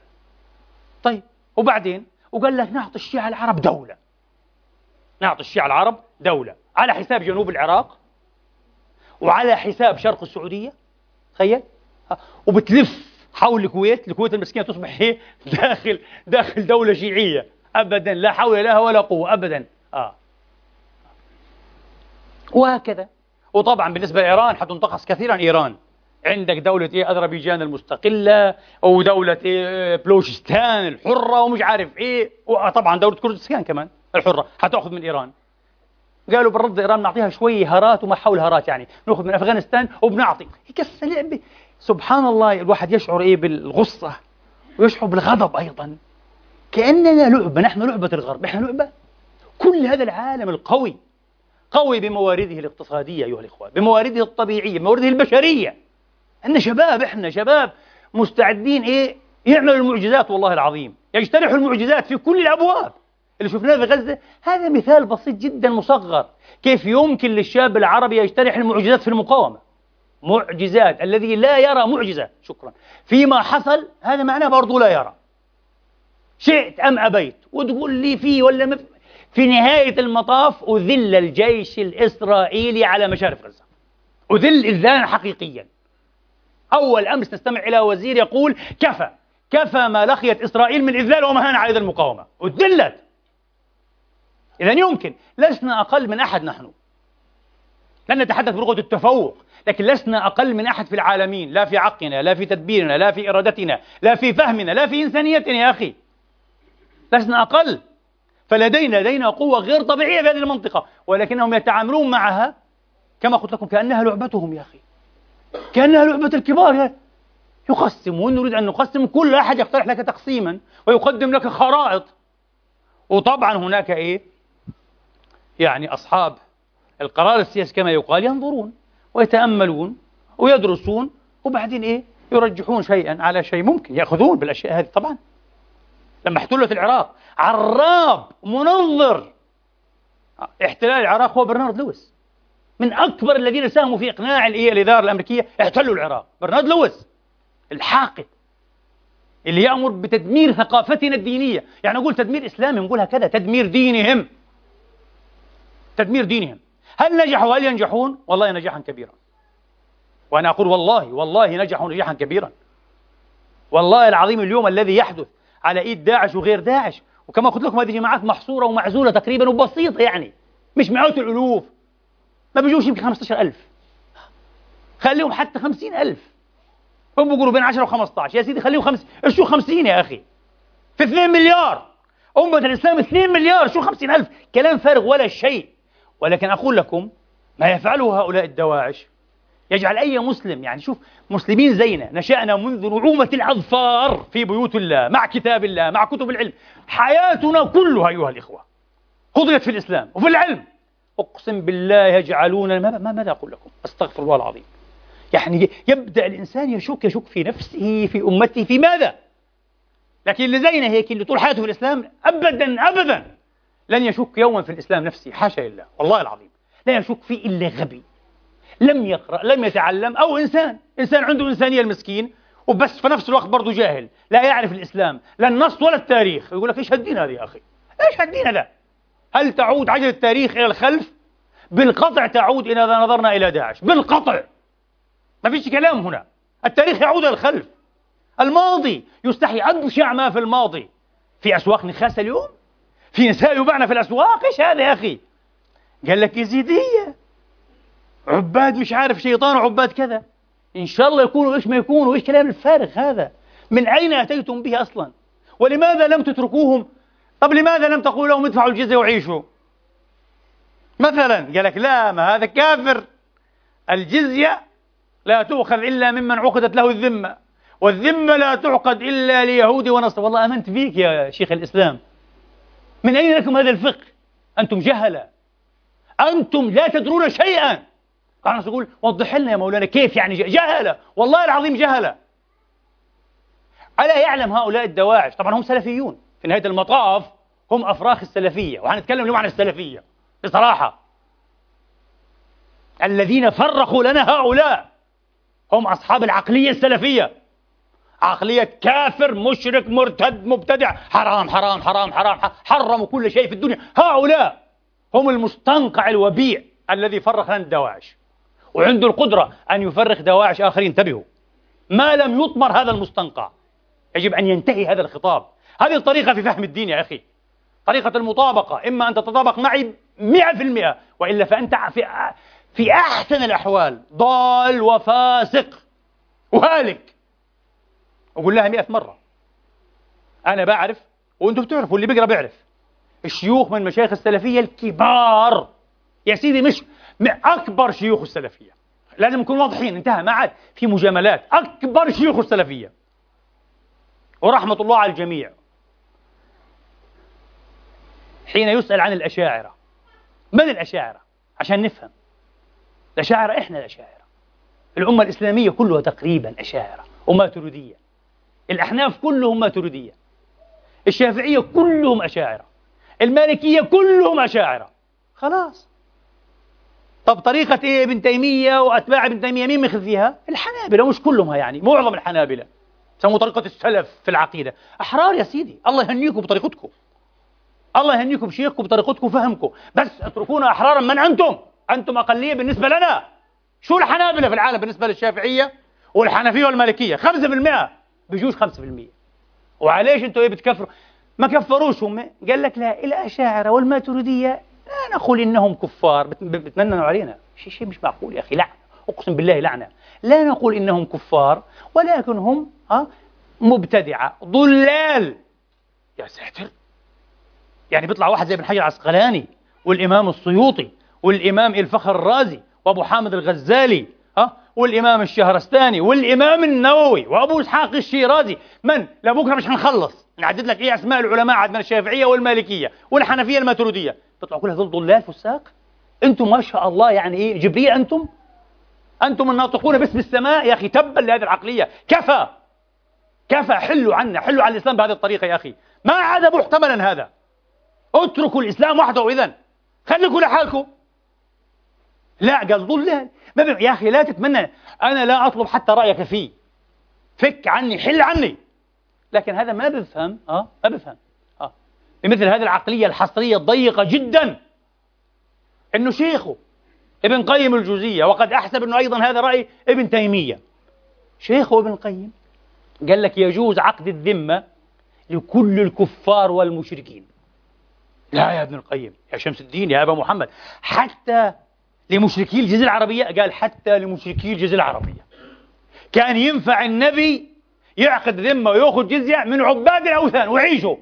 طيب وبعدين؟ وقال لك نعطي الشيعة العرب دولة. نعطي الشيعة العرب دولة. على حساب جنوب العراق وعلى حساب شرق السعودية. تخيل. وبتلف حول الكويت. الكويت المسكينة تصبح هي داخل داخل دولة شيعية. أبدا. لا حول لها ولا قوة. أبدا. آه. وهكذا. وطبعا بالنسبة لإيران حتنتقص كثيرا إيران. عندك دولة إيه؟ أذربيجان المستقلة ودولة إيه؟ بلوشستان الحرة ومش عارف إيه. وطبعا دولة كردستان كمان. الحرة حتأخذ من إيران. قالوا بالرد إيران نعطيها شوي هارات وما حول هارات يعني. نأخذ من أفغانستان وبنعطي. قصة لعبة سبحان الله الواحد يشعر إيه بالغصة ويشعر بالغضب أيضا. كأننا لعبة نحن لعبة الغرب نحن لعبة. كل هذا العالم القوي قوي بموارده الاقتصادية أيها الإخوة بموارده الطبيعية بموارده البشرية. عندنا شباب إحنا شباب مستعدين إيه؟ يعملوا المعجزات والله العظيم. يجترحوا المعجزات في كل الأبواب. اللي شفناه في غزة هذا مثال بسيط جدا مصغر. كيف يمكن للشاب العربي يجترح المعجزات في المقاومة؟ معجزات. الذي لا يرى معجزة. شكرا. فيما حصل هذا معناه برضو لا يرى. شئت أم أبيت؟ وتقول لي فيه ولا مف... في. نهاية المطاف أذل الجيش الإسرائيلي على مشارف غزة. أذل إذلالا حقيقيا. أول أمس نستمع إلى وزير يقول كفى. كفى ما لقيت إسرائيل من إذلال ومهانة على المقاومة. أذلت. إذا يمكن لسنا أقل من أحد نحن. لن نتحدث بلغة التفوق لكن لسنا أقل من أحد في العالمين لا في عقلنا لا في تدبيرنا لا في إرادتنا لا في فهمنا لا في إنسانيتنا يا أخي. لسنا أقل. فلدينا لدينا قوة غير طبيعية في هذه المنطقة ولكنهم يتعاملون معها كما قلت لكم كأنها لعبتهم يا أخي. كأنها لعبة الكبار. يا يقسمون نريد أن نقسم كل أحد يقترح لك تقسيما ويقدم لك خرائط. وطبعا هناك إيه؟ يعني أصحاب القرار السياسي كما يقال ينظرون ويتأملون ويدرسون وبعدين إيه؟ يرجحون شيئا على شيء ممكن يأخذون بالأشياء هذه طبعا. لما احتلت العراق عراب منظر. احتلال العراق هو برنارد لويس. من أكبر الذين ساهموا في إقناع الإدارة الأمريكية احتلوا العراق. برنارد لويس الحاقد اللي يأمر بتدمير ثقافتنا الدينية. يعني أقول تدمير إسلامي نقولها كذا تدمير دينهم. تدمير دينهم. هل نجحوا هل ينجحون؟ والله نجاحا كبيرا. وأنا أقول والله والله نجحوا نجاحا كبيرا. والله العظيم اليوم الذي يحدث على إيد داعش وغير داعش وكما قلت لكم هذه جماعات محصورة ومعزولة تقريبا وبسيطة يعني مش مئات الألوف. ما بيجوش يمكن 15000 خليهم حتى 50000 هم بيقولوا بين 10 و 15 يا سيدي خليهم خمس شو 50 يا أخي؟ في 2 مليار. أمة الإسلام 2 مليار شو 50000 كلام فارغ ولا شيء. ولكن أقول لكم ما يفعله هؤلاء الدواعش. يجعل أي مسلم يعني شوف مسلمين زينا نشأنا منذ نعومة الأظفار في بيوت الله مع كتاب الله مع كتب العلم. حياتنا كلها أيها الإخوة قضيت في الإسلام وفي العلم. أقسم بالله يجعلون ما ماذا أقول لكم؟ أستغفر الله العظيم. يعني يبدأ الإنسان يشك يشك في نفسه في أمته في ماذا؟ لكن اللي زينا هيك اللي طول حياته في الإسلام أبدا أبدا. لن يشك يوما في الإسلام نفسه حاشا لله والله العظيم. لا يشك فيه إلا غبي. لم يقرأ لم يتعلم أو إنسان إنسان عنده إنسانية المسكين وبس في نفس الوقت برضه جاهل لا يعرف الإسلام لا النص ولا التاريخ. يقول لك إيش هالدين هذا يا أخي؟ إيش هالدين هذا هل تعود عجلة التاريخ إلى الخلف؟ بالقطع تعود إذا نظرنا إلى داعش. بالقطع. ما فيش كلام هنا. التاريخ يعود إلى الخلف. الماضي يستحي أبشع ما في الماضي. في أسواق نخاسة اليوم؟ في نساء يباعن في الأسواق؟ إيش هذا يا أخي؟ قال لك يزيدية. عباد مش عارف شيطان وعباد كذا. إن شاء الله يكونوا إيش ما يكونوا إيش كلام الفارغ هذا؟ من أين أتيتم به أصلا؟ ولماذا لم تتركوهم؟ طب لماذا لم تقولوا لهم ادفعوا الجزية وعيشوا؟ مثلا قال لك لا ما هذا كافر. الجزية لا تؤخذ إلا ممن عقدت له الذمة والذمة لا تعقد إلا ليهودي ونصر. والله آمنت فيك يا شيخ الإسلام. من أين لكم هذا الفقه؟ أنتم جهلة. أنتم لا تدرون شيئا. بعض الناس يقول وضح لنا يا مولانا كيف يعني جهلة. والله العظيم جهلة. ألا يعلم هؤلاء الدواعش؟ طبعا هم سلفيون. في نهاية المطاف هم أفراخ السلفية وهنتكلم اليوم عن السلفية. بصراحة. الذين فرقوا لنا هؤلاء هم أصحاب العقلية السلفية. عقلية كافر مشرك مرتد مبتدع. حرام حرام حرام حرام. حرموا كل شيء في الدنيا. هؤلاء هم المستنقع الوبيع الذي فرق لنا الدواعش. وعنده القدرة أن يفرق دواعش آخرين. انتبهوا. ما لم يطمر هذا المستنقع. يجب أن ينتهي هذا الخطاب. هذه الطريقة في فهم الدين يا أخي. طريقة المطابقة. إما أن تتطابق معي مئة في المئة وإلا فأنت في, في أحسن الأحوال ضال وفاسق. وهالك أقول لها مئة مرة. أنا بعرف وأنتم بتعرفوا اللي بيقرأ بيعرف. الشيوخ من مشايخ السلفية الكبار. يا سيدي مش أكبر شيوخ السلفية. لازم نكون واضحين انتهى ما عاد في مجاملات. أكبر شيوخ السلفية. ورحمة الله على الجميع. حين يسأل عن الأشاعرة. من الأشاعرة؟ عشان نفهم. الأشاعرة إحنا الأشاعرة. الأمة الإسلامية كلها تقريبا أشاعرة. وماتريدية الأحناف كلهم ماتريدية. الشافعية كلهم أشاعرة. المالكية كلهم أشاعرة. خلاص. طب طريقة إيه ابن تيمية وأتباع ابن تيمية؟ مين مخذ فيها؟ الحنابلة مش كلهم يعني معظم الحنابلة. سموا طريقة السلف في العقيدة. أحرار يا سيدي. الله يهنيكم بطريقتكم. الله يهنيكم بشيخكم بطريقتكم وفهمكم. بس اتركونا أحرارا. من أنتم؟ أنتم أقلية بالنسبة لنا. شو الحنابلة في العالم بالنسبة للشافعية والحنفية والمالكية؟ 5% بيجوش 5% وعليش أنتوا إيه بتكفروا؟ ما كفروش هم. قال لك لا الأشاعرة والماتريدية لا نقول إنهم كفار. بتمننوا علينا. شيء شيء مش معقول يا أخي لعنة. أقسم بالله لعنة. لا نقول إنهم كفار ولكن هم ها مبتدعة ضلال. يا ساتر. يعني بيطلع واحد زي ابن حجر العسقلاني والإمام السيوطي والإمام الفخر الرازي وأبو حامد الغزالي والإمام الشهرستاني والإمام النووي وأبو إسحاق الشيرازي. من؟ لبكرة مش هنخلص نعدد لك إيه أسماء العلماء عندنا الشافعية والمالكية والحنفية الماترودية. تطلعوا كلها هذول ضلال فساق؟ أنتم ما شاء الله يعني إيه جبريل أنتم؟ أنتم الناطقون باسم السماء؟ يا أخي تبا لهذه العقلية. كفى. كفى. حلوا عنا حلوا على الإسلام بهذه الطريقة يا أخي. ما عاد محتملا هذا. اتركوا الإسلام وحده إذا خليكم لحالكم. لا قال ضلال ما يا أخي لا تتمنى أنا لا أطلب حتى رأيك فيه. فك عني حل عني. لكن هذا ما بفهم آه ما بفهم آه. بمثل هذه العقلية الحصرية الضيقة جدا. إنه شيخه ابن قيم الجوزية وقد أحسب إنه أيضا هذا رأي ابن تيمية. شيخه ابن القيم قال لك يجوز عقد الذمة لكل الكفار والمشركين. لا يا ابن القيم يا شمس الدين يا أبا محمد. حتى لمشركي الجزيرة العربية قال حتى لمشركي الجزيرة العربية. كان ينفع النبي يعقد ذمة ويأخذ جزية من عباد الأوثان ويعيشوا.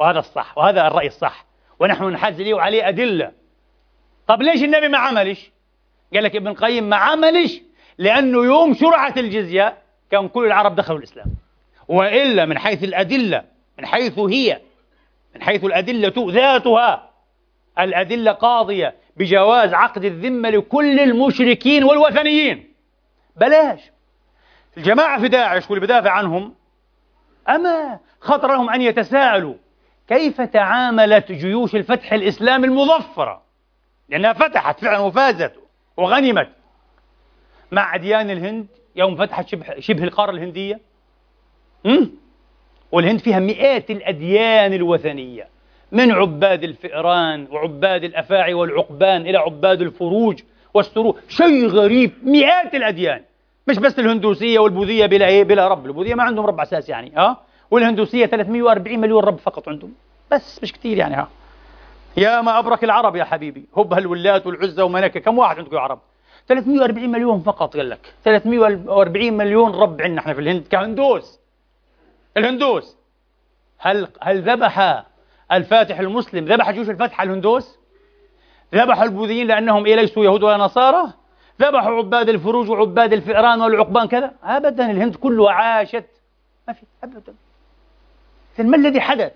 وهذا الصح وهذا الرأي الصح. ونحن نحاز ليه وعليه أدلة. طب ليش النبي ما عملش؟ قال لك ابن القيم ما عملش لأنه يوم شرعت الجزية كان كل العرب دخلوا الإسلام. وإلا من حيث الأدلة من حيث هي من حيث الأدلة ذاتها الأدلة قاضية. بجواز عقد الذمة لكل المشركين والوثنيين. بلاش. الجماعة في داعش واللي بدافع عنهم أما خطر لهم أن يتساءلوا كيف تعاملت جيوش الفتح الإسلامي المظفرة؟ لأنها فتحت فعلا وفازت وغنمت. مع أديان الهند يوم فتحت شبه, شبه القارة الهندية? والهند فيها مئات الأديان الوثنية. من عباد الفئران وعباد الأفاعي والعقبان إلى عباد الفروج والسرور. شيء غريب مئات الأديان. مش بس الهندوسية والبوذية بلا إيه بلا رب. البوذية ما عندهم رب أساس يعني ها؟ والهندوسية 340 مليون رب فقط عندهم. بس مش كثير يعني ها؟ يا ما أبرك العرب يا حبيبي. هب الولات والعزة ومنكة كم واحد عندكم يا عرب؟ 340 مليون فقط قال لك. 340 مليون رب عندنا. إحنا في الهند كهندوس. الهندوس. هل هل ذبح الفاتح المسلم ذبح جيوش الفتح الهندوس؟ ذبح البوذيين لأنهم إيه ليسوا يهود ولا نصارى؟ ذبحوا عباد الفروج وعباد الفئران والعقبان كذا؟ أبدا الهند كلها عاشت. ما في أبدا. ما الذي حدث؟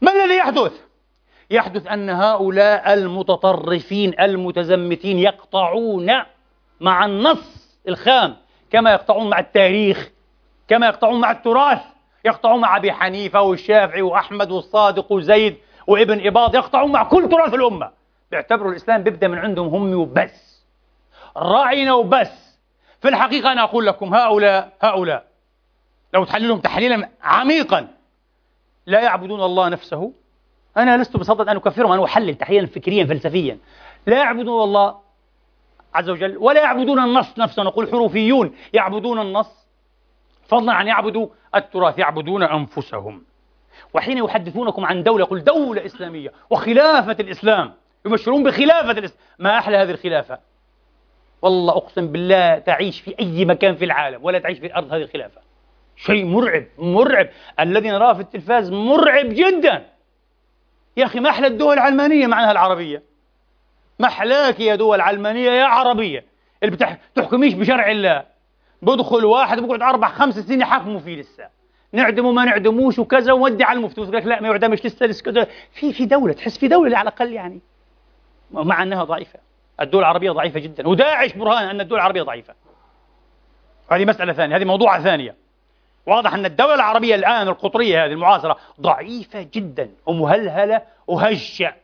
ما الذي يحدث؟ يحدث أن هؤلاء المتطرفين المتزمتين يقطعون مع النص الخام كما يقطعون مع التاريخ كما يقطعون مع التراث. يقطعون مع أبي حنيفة والشافعي وأحمد والصادق وزيد وابن إباض يقطعون مع كل تراث الأمة. بيعتبروا الإسلام بيبدأ من عندهم هم وبس. رأينا وبس. في الحقيقة أنا أقول لكم هؤلاء هؤلاء لو تحللهم تحليلا عميقا لا يعبدون الله نفسه. أنا لست بصدد أن أكفرهم أنا أحلل تحليلا فكريا فلسفيا. لا يعبدون الله عز وجل ولا يعبدون النص نفسه. نقول حروفيون يعبدون النص. فضلا عن يعبدوا التراث يعبدون أنفسهم. وحين يحدثونكم عن دولة يقول دولة إسلامية وخلافة الإسلام. يبشرون بخلافة الإسلام ما أحلى هذه الخلافة؟ والله أقسم بالله تعيش في أي مكان في العالم ولا تعيش في الأرض هذه الخلافة. شيء مرعب مرعب. الذي نراه في التلفاز مرعب جدا. يا أخي ما أحلى الدول العلمانية معناها العربية؟ ما أحلاك يا دول علمانية يا عربية؟ اللي بتحكميش بشرع الله. بدخل واحد بقعد أربع خمس سنين يحكموا فيه لسه. نعدمه ما نعدموش وكذا وودي على المفتي لك لا ما يعدمش لسه لسه في في دولة تحس في دولة على الأقل يعني. مع أنها ضعيفة. الدول العربية ضعيفة جدا. وداعش برهان؟ أن الدول العربية ضعيفة. هذه مسألة ثانية هذه موضوع ثانية. واضح أن الدولة العربية الآن القطرية هذه المعاصرة ضعيفة جدا ومهلهلة وهشة.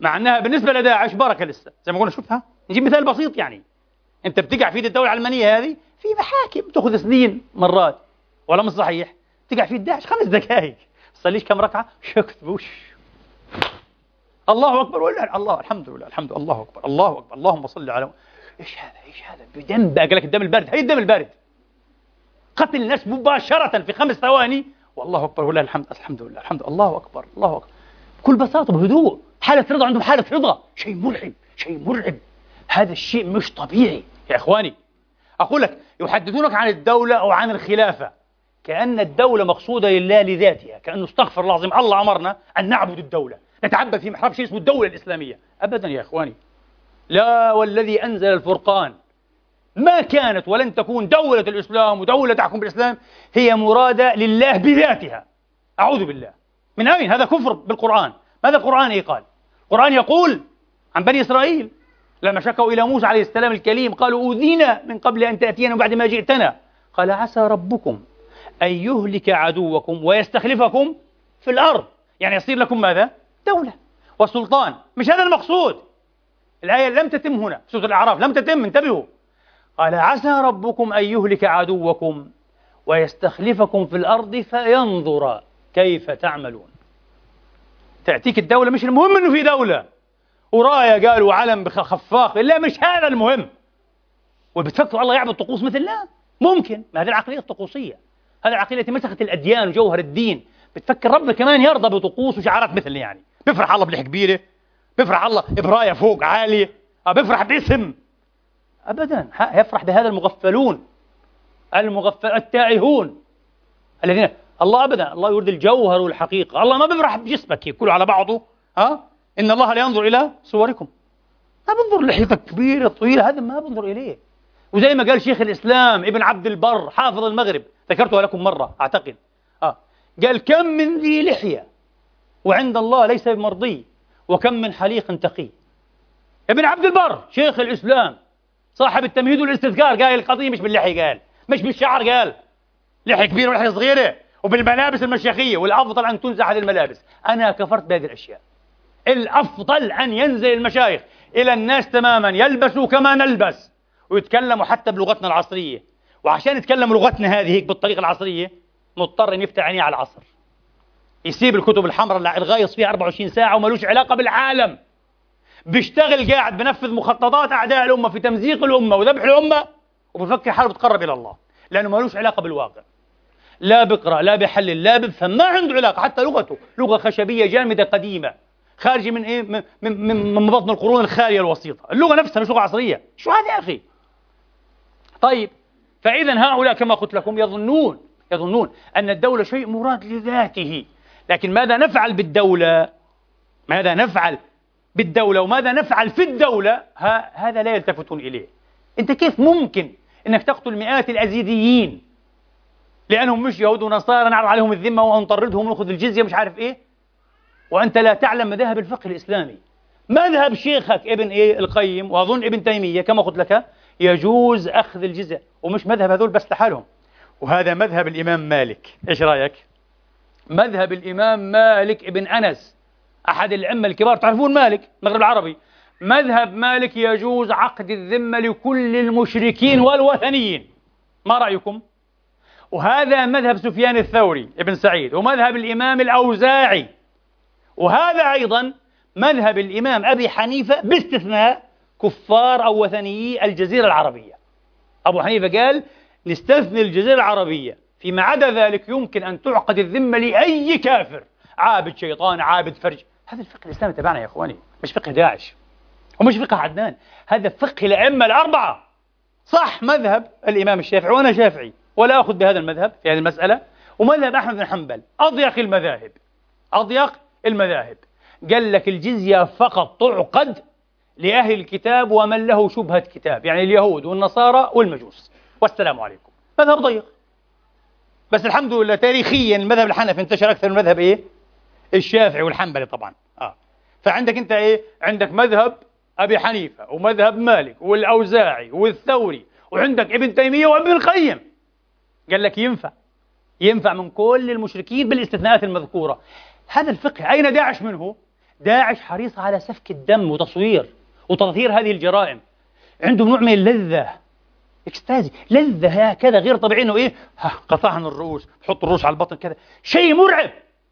مع أنها بالنسبة لداعش بركة لسه. زي ما قلنا شوفها نجيب مثال بسيط يعني. أنت بتقع في الدولة العلمانية هذه؟ في محاكم تأخذ سنين مرات. ولا مش صحيح؟ تقع في داعش. خمس دقائق تصليش كم ركعة؟ شكتبوش الله أكبر. ولا الله الحمد لله الحمد لله. الله أكبر الله أكبر. اللهم صل على إيش هذا؟ إيش هذا؟ بدم بقى. لك الدم البارد. هي الدم البارد. قتل الناس مباشرة في خمس ثواني. والله أكبر. ولله الحمد الحمد لله الحمد لله. الله أكبر الله أكبر. بكل بساطة بهدوء. حالة رضا عندهم حالة رضا. شيء مرعب شيء مرعب. هذا الشيء مش طبيعي. يا إخواني أقول لك يحدثونك عن الدولة أو عن الخلافة. كأن الدولة مقصودة لله لذاتها كأنه استغفر الله العظيم الله أمرنا أن نعبد الدولة. نتعبد في محراب شيء اسمه الدولة الإسلامية. أبدا يا إخواني. لا والذي أنزل الفرقان. ما كانت ولن تكون دولة الإسلام ودولة تحكم بالإسلام هي مرادة لله بذاتها. أعوذ بالله. من أين؟ هذا كفر بالقرآن. ماذا القرآن قال القرآن يقول عن بني إسرائيل لما شكوا إلى موسى عليه السلام الكليم قالوا أوذينا من قبل أن تأتينا وبعد ما جئتنا. قال عسى ربكم أن يهلك عدوكم ويستخلفكم في الأرض. يعني يصير لكم ماذا؟ دولة وسلطان. مش هذا المقصود. الآية لم تتم هنا سورة الأعراف لم تتم انتبهوا. قال عسى ربكم أن يهلك عدوكم ويستخلفكم في الأرض فينظر كيف تعملون. تأتيك الدولة مش المهم أنه في دولة. وراية قالوا علم خفاق لا مش هذا المهم. وبتفكروا الله يعبد طقوس مثل لا؟ ممكن. ما هذه العقلية الطقوسية. هذه العقلية التي مسخت الأديان وجوهر الدين. بتفكر ربنا كمان يرضى بطقوس وشعارات مثل يعني. بيفرح الله بلح كبيرة. بيفرح الله براية فوق عالية آه، بيفرح باسم. أبدا. يفرح بهذا المغفلون. المغفل التائهون. الذين الله أبدا. الله يريد الجوهر والحقيقة. الله ما بيفرح بجسمك كله على بعضه. ها؟ إن الله لا ينظر إلى صوركم. ما بنظر لحيتك كبيرة طويلة هذا ما بنظر إليه. وزي ما قال شيخ الإسلام ابن عبد البر حافظ المغرب ذكرتها لكم مرة أعتقد. آه. قال كم من ذي لحية وعند الله ليس بمرضي وكم من حليق تقي. ابن عبد البر شيخ الإسلام صاحب التمهيد والاستذكار قال القضية مش باللحية قال مش بالشعر قال. لحية كبيرة ولحية صغيرة وبالملابس المشيخية والأفضل أن تنزع هذه الملابس. أنا كفرت بهذه الأشياء. الأفضل أن ينزل المشايخ إلى الناس تماما يلبسوا كما نلبس ويتكلموا حتى بلغتنا العصرية. وعشان يتكلموا لغتنا هذه هيك بالطريقة العصرية مضطر أن يفتح عينيه على العصر. يسيب الكتب الحمراء اللي الغايص فيها 24 ساعة وملوش علاقة بالعالم. بيشتغل قاعد بنفذ مخططات أعداء الأمة في تمزيق الأمة وذبح الأمة وبفكر حاله بتقرب إلى الله لأنه ملوش علاقة بالواقع. لا بقرأ لا بحلل لا بفهم ما عنده علاقة حتى لغته لغة خشبية جامدة قديمة. خارجة من إيه؟ من, من, من بطن القرون الخالية الوسيطة. اللغة نفسها مش لغة عصرية. شو هذا يا أخي؟ طيب فإذا هؤلاء كما قلت لكم يظنون يظنون أن الدولة شيء مراد لذاته. لكن ماذا نفعل بالدولة؟ ماذا نفعل بالدولة؟ وماذا نفعل في الدولة؟ ها هذا لا يلتفتون إليه. أنت كيف ممكن أنك تقتل مئات الأزيديين؟ لأنهم مش يهود ونصارى نعرض عليهم الذمة ونطردهم ونأخذ الجزية مش عارف إيه؟ وأنت لا تعلم مذاهب الفقه الإسلامي. مذهب شيخك ابن إيه القيم وأظن ابن تيمية كما قلت لك يجوز أخذ الجزية ومش مذهب هذول بس لحالهم. وهذا مذهب الإمام مالك. إيش رأيك؟ مذهب الإمام مالك ابن أنس. أحد الأئمة الكبار. تعرفون مالك؟ المغرب العربي. مذهب مالك يجوز عقد الذمة لكل المشركين والوثنيين. ما رأيكم؟ وهذا مذهب سفيان الثوري ابن سعيد ومذهب الإمام الأوزاعي. وهذا أيضا مذهب الإمام أبي حنيفة باستثناء كفار أو وثنيي الجزيرة العربية. أبو حنيفة قال نستثني الجزيرة العربية فيما عدا ذلك يمكن أن تعقد الذمة لأي كافر. عابد شيطان عابد فرج. هذا الفقه الإسلامي تبعنا يا إخواني مش فقه داعش ومش فقه عدنان. هذا فقه الأئمة الأربعة. صح مذهب الإمام الشافعي وأنا شافعي ولا أخذ بهذا المذهب في هذه المسألة. ومذهب أحمد بن حنبل أضيق المذاهب. أضيق المذاهب. قال لك الجزية فقط تعقد لأهل الكتاب ومن له شبهة كتاب يعني اليهود والنصارى والمجوس. والسلام عليكم. مذهب ضيق. بس الحمد لله تاريخيا المذهب الحنفي انتشر أكثر من مذهب إيه؟ الشافعي والحنبلي طبعا. آه. فعندك أنت إيه؟ عندك مذهب أبي حنيفة ومذهب مالك والأوزاعي والثوري وعندك ابن تيمية وابن القيم. قال لك ينفع. ينفع من كل المشركين بالاستثناءات المذكورة. هذا الفقه. أين داعش منه؟ داعش حريص على سفك الدم وتصوير وتظهير هذه الجرائم. عنده نوع من اللذة. إكستازي. لذة هكذا غير طبيعي إنه إيه؟ قطعنا الرؤوس حط الرؤوس على البطن كذا. شيء مرعب.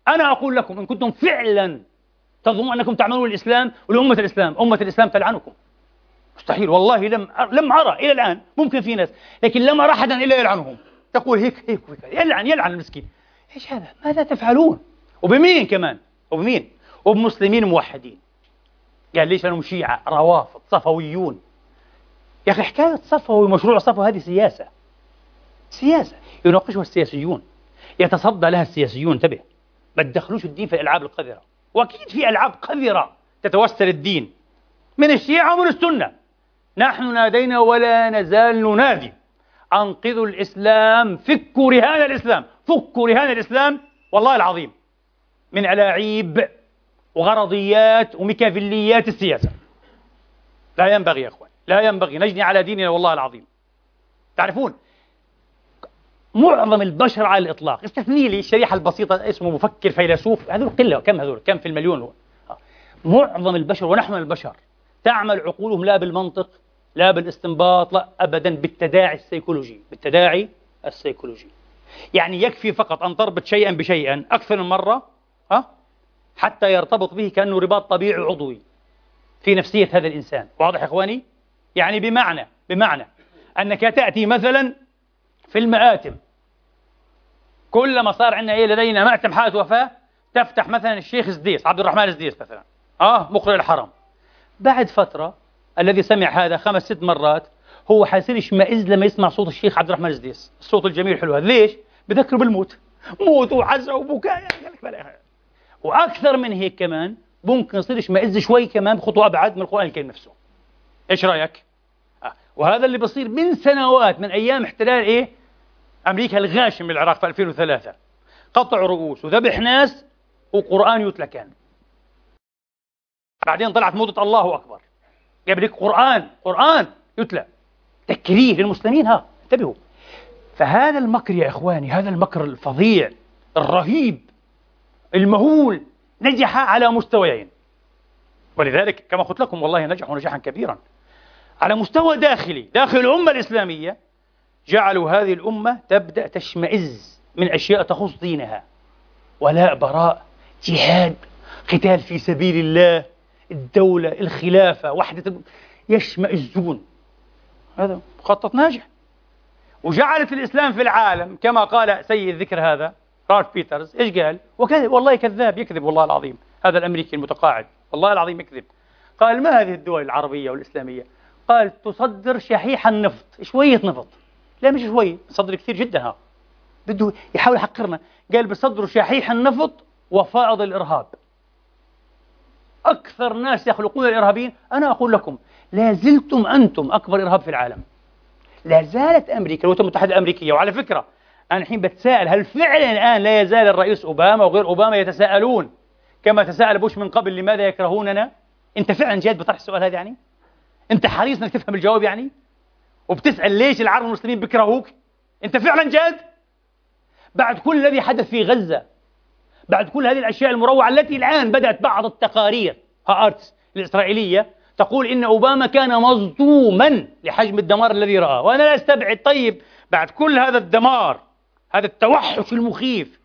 أنا أقول لكم إن كنتم فعلا تظنون أنكم تعملون الإسلام ولأمة الإسلام. أمة الإسلام تلعنكم. مستحيل. والله لم لم أرى إلى الآن. ممكن في ناس. لكن لم ارى احدا إلا يلعنهم. تقول هيك هيك, هيك. يلعن يلعن المسكين. إيش هذا؟ ماذا تفعلون؟ وبمين كمان؟ وبمين؟ وبمسلمين موحدين. قال ليش لأنهم شيعة روافض صفويون. يا أخي حكاية صفوي ومشروع صفوي هذه سياسة. سياسة. يناقشها السياسيون. يتصدى لها السياسيون انتبه. ما تدخلوش الدين في الألعاب القذرة. وأكيد في ألعاب قذرة تتوسل الدين. من الشيعة ومن السنة. نحن نادينا ولا نزال ننادي. أنقذوا الإسلام فكوا رهان الإسلام. فكوا رهان الإسلام. والله العظيم. من ألاعيب وغرضيات وميكافيليات السياسة. لا ينبغي يا أخوان لا ينبغي نجني على ديننا والله العظيم. تعرفون معظم البشر على الإطلاق استثني لي الشريحة البسيطة اسمه مفكر فيلسوف هذول قلة كم هذول؟ كم في المليون هو؟ معظم البشر ونحن البشر تعمل عقولهم لا بالمنطق لا بالاستنباط لا أبدا بالتداعي السيكولوجي بالتداعي السيكولوجي. يعني يكفي فقط أن تربط شيئا بشيئا أكثر من مرة حتى يرتبط به كأنه رباط طبيعي عضوي في نفسية هذا الإنسان. واضح يا إخواني؟ يعني بمعنى بمعنى أنك تأتي مثلا في المآتم. كلما صار عندنا إيه؟ لدينا مأتم حالة وفاة تفتح مثلا الشيخ زديس عبد الرحمن زديس مثلا. آه مقرئ الحرم. بعد فترة الذي سمع هذا خمس ست مرات هو حيصير يشمئز لما يسمع صوت الشيخ عبد الرحمن الزديس. الصوت الجميل الحلو هذا. ليش؟ بذكره بالموت. موت وعزة وبكاء. وأكثر من هيك كمان ممكن يصير يشمئز شوي كمان بخطوه ابعد من القرآن الكريم نفسه إيش رأيك؟ آه. وهذا اللي بصير من سنوات من أيام احتلال إيه؟ أمريكا الغاشم بالعراق في 2003 قطع رؤوس وذبح ناس وقرآن يتلى كان بعدين طلعت موضة الله أكبر جاب لك قرآن قرآن يتلى تكريه للمسلمين ها انتبهوا فهذا المكر يا إخواني هذا المكر الفظيع الرهيب المهول نجح على مستويين. ولذلك كما قلت لكم والله نجحوا نجاحا كبيرا. على مستوى داخلي داخل الأمة الإسلامية جعلوا هذه الأمة تبدأ تشمئز من أشياء تخص دينها. ولاء براء جهاد قتال في سبيل الله الدولة الخلافة وحدة يشمئزون. هذا مخطط ناجح. وجعلت الإسلام في العالم كما قال سيء الذكر هذا رالف بيترز إيش قال؟ وكذب والله كذاب يكذب والله العظيم. هذا الأمريكي المتقاعد والله العظيم يكذب. قال ما هذه الدول العربية والإسلامية؟ قال تصدر شحيح النفط شوية نفط. لا مش شوي تصدر كثير جدا ها. بده يحاول يحقرنا. قال بصدروا شحيح النفط وفائض الإرهاب. أكثر ناس يخلقون الإرهابيين أنا أقول لكم لا زلتم أنتم أكبر إرهاب في العالم. لا زالت أمريكا الولايات المتحدة الأمريكية وعلى فكرة أنا الحين بتساءل هل فعلا الآن لا يزال الرئيس أوباما وغير أوباما يتساءلون كما تساءل بوش من قبل لماذا يكرهوننا؟ أنت فعلا جاد بطرح السؤال هذا يعني؟ أنت حريص أنك تفهم الجواب يعني؟ وبتسأل ليش العرب المسلمين بيكرهوك؟ أنت فعلا جاد؟ بعد كل الذي حدث في غزة بعد كل هذه الأشياء المروعة التي الآن بدأت بعض التقارير هآرتس الإسرائيلية تقول إن أوباما كان مصدوما لحجم الدمار الذي رآه وأنا لا أستبعد طيب بعد كل هذا الدمار هذا التوحش المخيف.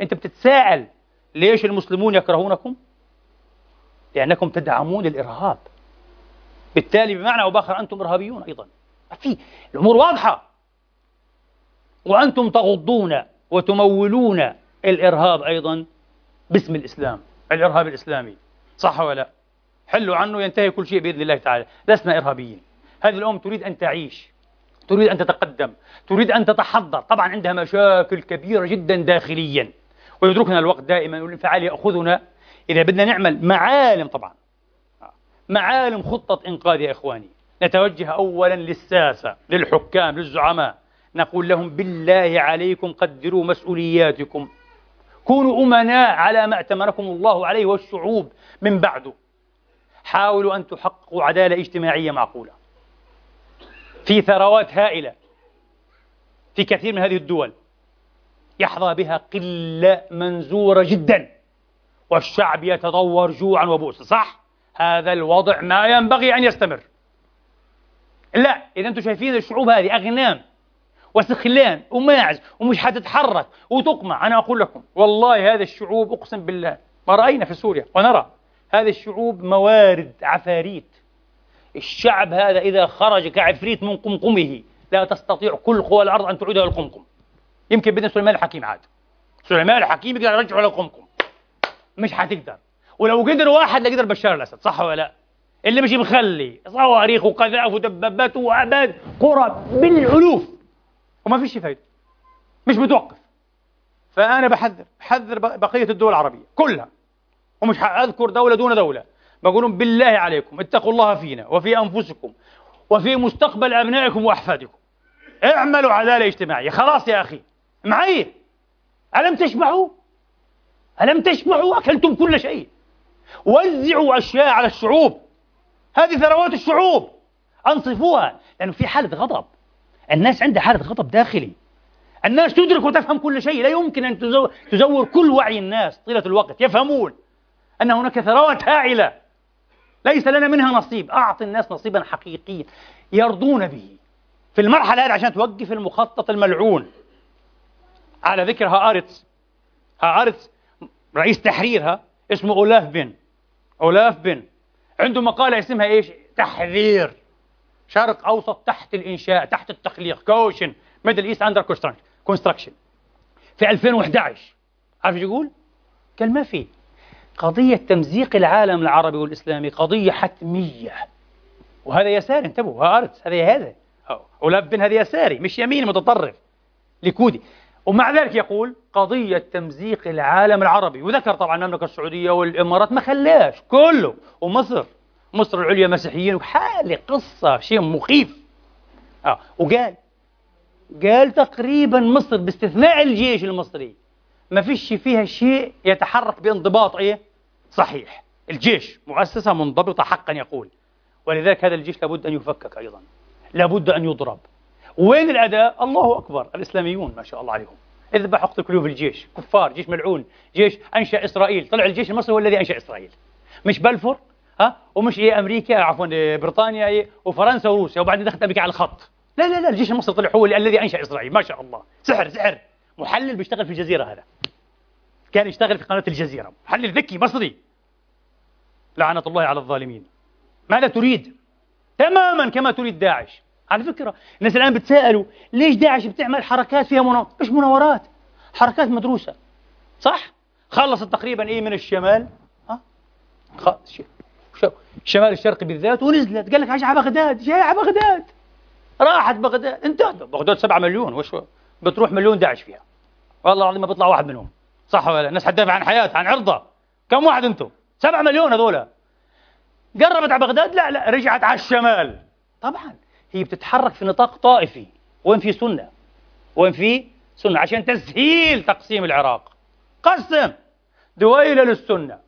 أنت بتتساءل ليش المسلمون يكرهونكم؟ لأنكم تدعمون الإرهاب. بالتالي بمعنى أو بآخر أنتم إرهابيون أيضا. في الأمور واضحة. وأنتم تغضون وتمولون الإرهاب أيضا باسم الإسلام الإرهاب الإسلامي. صح ولا لا؟ حلوا عنه ينتهي كل شيء بإذن الله تعالى. لسنا إرهابيين. هذه الأم تريد أن تعيش. تريد أن تتقدم تريد أن تتحضر. طبعا عندها مشاكل كبيرة جدا داخليا. ويدركنا الوقت دائما والانفعال يأخذنا. إذا بدنا نعمل معالم طبعا. معالم خطة إنقاذ يا إخواني. نتوجه أولا للساسة للحكام للزعماء. نقول لهم بالله عليكم قدروا مسؤولياتكم. كونوا أمناء على ما ائتمنكم الله عليه والشعوب من بعده حاولوا أن تحققوا عدالة اجتماعية معقولة. في ثروات هائلة في كثير من هذه الدول. يحظى بها قلة منزورة جدا والشعب يتضور جوعا وبؤسا. صح؟ هذا الوضع ما ينبغي أن يستمر. لا إذا أنتم شايفين الشعوب هذه أغنام وسخلان وماعز ومش حتتحرك وتقمع أنا أقول لكم والله هذه الشعوب أقسم بالله ما رأينا في سوريا ونرى هذه الشعوب موارد عفاريت. الشعب هذا إذا خرج كعفريت من قمقمه لا تستطيع كل قوى الأرض أن تعيده القمقم. يمكن بدنا سليمان الحكيم عاد. سليمان الحكيم يقدر يرجعه للقمقم مش حتقدر. ولو قدر واحد لقدر بشار الأسد صح ولا لا؟ اللي مش مخلي صواريخ وقذائف ودبابات وأباد قرى بالألوف. وما فيش فايدة. مش متوقف. فأنا بحذر بحذر بقية الدول العربية كلها. ومش أذكر دولة دون دولة. بقول بالله عليكم اتقوا الله فينا وفي أنفسكم وفي مستقبل أبنائكم وأحفادكم. اعملوا عدالة اجتماعية خلاص يا أخي. معي. ألم تشبعوا؟ ألم تشبعوا؟ أكلتم كل شيء. وزعوا أشياء على الشعوب. هذه ثروات الشعوب. أنصفوها. لأنه في حالة غضب. الناس عندها حالة غضب داخلي. الناس تدرك وتفهم كل شيء. لا يمكن أن تزور كل وعي الناس طيلة الوقت. يفهمون أن هناك ثروات هائلة. ليس لنا منها نصيب. أعط الناس نصيبا حقيقيا. يرضون به. في المرحلة هذه عشان توقف المخطط الملعون. على ذكر هآرتس هآرتس رئيس تحريرها اسمه أولاف بن. أولاف بن. عنده مقالة اسمها إيش؟ تحذير. شرق أوسط تحت الإنشاء تحت التخليق. Caution. Middle East under construction في 2011 عارف يقول؟ قال ما في. قضية تمزيق العالم العربي والإسلامي قضية حتمية. وهذا يساري انتبهوا ها أرض هذا هذا أولاف هذا يساري مش يمين متطرف ليكودي. ومع ذلك يقول قضية تمزيق العالم العربي. وذكر طبعا المملكة السعودية والإمارات ما خلاش كله. ومصر مصر العليا مسيحيين وحالة قصة شيء مخيف. آه. وقال قال تقريبا مصر باستثناء الجيش المصري. ما فيش فيها شيء يتحرك بانضباط إيه؟ صحيح. الجيش مؤسسة منضبطة حقا يقول. ولذلك هذا الجيش لابد أن يفكك أيضا. لابد أن يضرب. وين الأداء؟ الله أكبر. الإسلاميون ما شاء الله عليهم. اذبح اقتل كلوب الجيش. كفار جيش ملعون جيش أنشأ إسرائيل. طلع الجيش المصري هو الذي أنشأ إسرائيل. مش بلفور ها؟ ومش إيه أمريكا عفوا إيه بريطانيا إيه؟ وفرنسا وروسيا. وبعدين دخلت أمريكا على الخط. لا لا لا. الجيش المصري طلع هو الذي أنشأ إسرائيل. ما شاء الله. سحر سحر. محلل بيشتغل في الجزيرة هذا. كان يشتغل في قناة الجزيرة. محلل ذكي مصري. لعنة الله على الظالمين. ماذا تريد؟ تماما كما تريد داعش. على فكرة الناس الآن بتساءلوا ليش داعش بتعمل حركات فيها مناورات مش مناورات؟ حركات مدروسة. صح؟ خلصت تقريبا إيه من الشمال؟ ها؟ الشمال الشرقي بالذات ونزلت. قال لك على بغداد. جاي على بغداد. راحت بغداد. انتهت. بغداد 7 مليون. وش بتروح مليون داعش فيها. والله العظيم ما بيطلع واحد منهم. صح ولا الناس حتدافع عن حياتها عن عرضها. كم واحد أنتم 7 مليون هذول قربت على بغداد؟ لا لا. رجعت على الشمال. طبعا. هي بتتحرك في نطاق طائفي. وين في سنة؟ وين في سنة؟ عشان تسهيل تقسيم العراق. قسم. دويلة للسنة.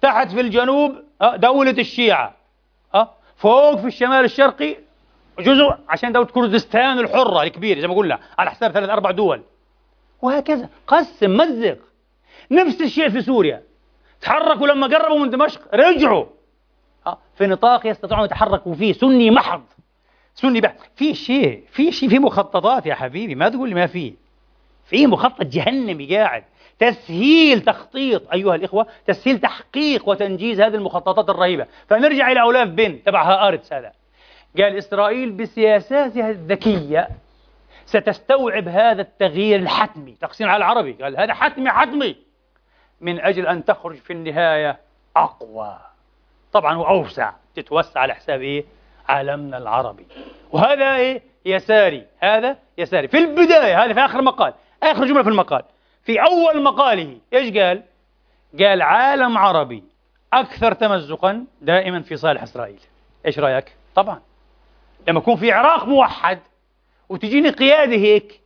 تحت في الجنوب آه، دولة الشيعة. آه، فوق في الشمال الشرقي جزء عشان دولة كردستان الحرة الكبيرة زي ما قلنا على حساب ثلاث أربع دول. وهكذا. قسم مزق. نفس الشيء في سوريا. تحركوا لما قربوا من دمشق رجعوا. آه، في نطاق يستطيعون يتحركوا فيه. سني محض. سني بحت. في شيء في شيء في مخططات يا حبيبي. ما تقول لي ما في. في مخطط جهنمي قاعد. تسهيل تخطيط أيها الإخوة تسهيل تحقيق وتنجيز هذه المخططات الرهيبة. فنرجع إلى أولاف بن تبع هآرتس هذا. قال إسرائيل بسياساتها الذكية ستستوعب هذا التغيير الحتمي. تقسيم على العربي. قال هذا حتمي حتمي. من أجل أن تخرج في النهاية أقوى. طبعا وأوسع تتوسع على حساب إيه؟ عالمنا العربي. وهذا إيه؟ يساري. هذا يساري. في البداية هذا في آخر مقال. آخر جملة في المقال. في أول مقاله إيش قال؟ قال عالم عربي أكثر تمزقا دائما في صالح إسرائيل. إيش رأيك؟ طبعا. لما يكون في عراق موحد وتجيني قيادة هيك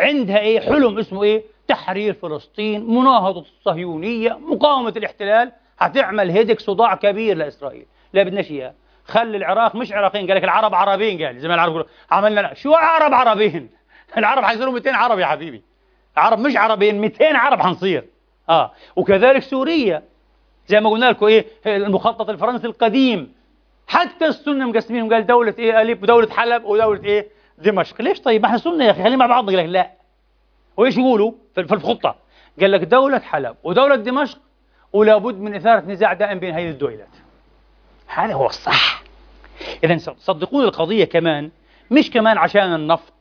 عندها إيه؟ حلم اسمه إيه؟ تحرير فلسطين مناهضة الصهيونية مقاومة الاحتلال. هتعمل هيدك صداع كبير لإسرائيل. لا بدناش إياه خلي العراق مش عراقيين. قال لك العرب عربيين قال زي ما العرب عملنا شو عرب عربيين؟ العرب حيصيروا 200 عرب يا حبيبي. العرب مش عربيين 200 عرب حنصير. آه. وكذلك سوريا. زي ما قلنا لكم إيه؟ المخطط الفرنسي القديم. حتى السنة مقسمين قال دولة إيه أليب ودولة حلب ودولة إيه دمشق. ليش طيب؟ ما إحنا سنة يا أخي خلينا مع بعض. قال لك لا. وإيش يقولوا؟ في الخطة. قال لك دولة حلب ودولة دمشق ولا بد من إثارة نزاع دائم بين هذه الدولات. هذا هو الصح. اذا صدقوني القضية كمان مش كمان عشان النفط.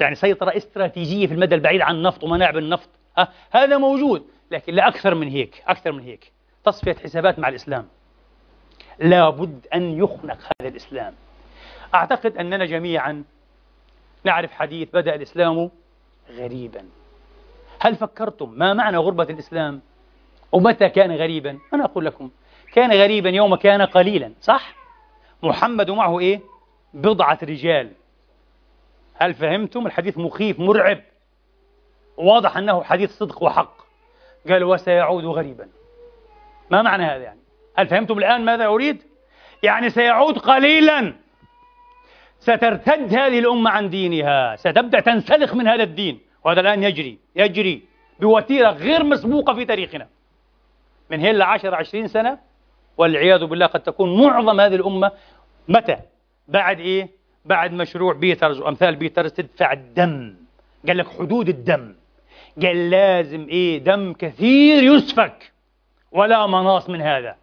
يعني سيطرة استراتيجية في المدى البعيد عن النفط ومناعب النفط أه؟ هذا موجود لكن لا أكثر من هيك أكثر من هيك. تصفية حسابات مع الإسلام. لابد أن يخنق هذا الإسلام. أعتقد أننا جميعا نعرف حديث بدأ الإسلام غريبا. هل فكرتم ما معنى غربة الإسلام؟ ومتى كان غريبا؟ أنا أقول لكم كان غريبا يوم كان قليلا صح؟ محمد ومعه إيه؟ بضعة رجال. هل فهمتم؟ الحديث مخيف مرعب. واضح أنه حديث صدق وحق. قال وسيعود غريبا. ما معنى هذا يعني؟ هل فهمتم الآن ماذا أريد؟ يعني سيعود قليلا. سترتد هذه الأمة عن دينها. ستبدأ تنسلخ من هذا الدين. وهذا الآن يجري يجري بوتيرة غير مسبوقة في تاريخنا. من هنا لعشر عشرين سنة والعياذ بالله قد تكون معظم هذه الأمة. متى؟ بعد إيه؟ بعد مشروع بيترز. وأمثال بيترز تدفع الدم. قال لك حدود الدم. قال لازم إيه؟ دم كثير يسفك. ولا مناص من هذا.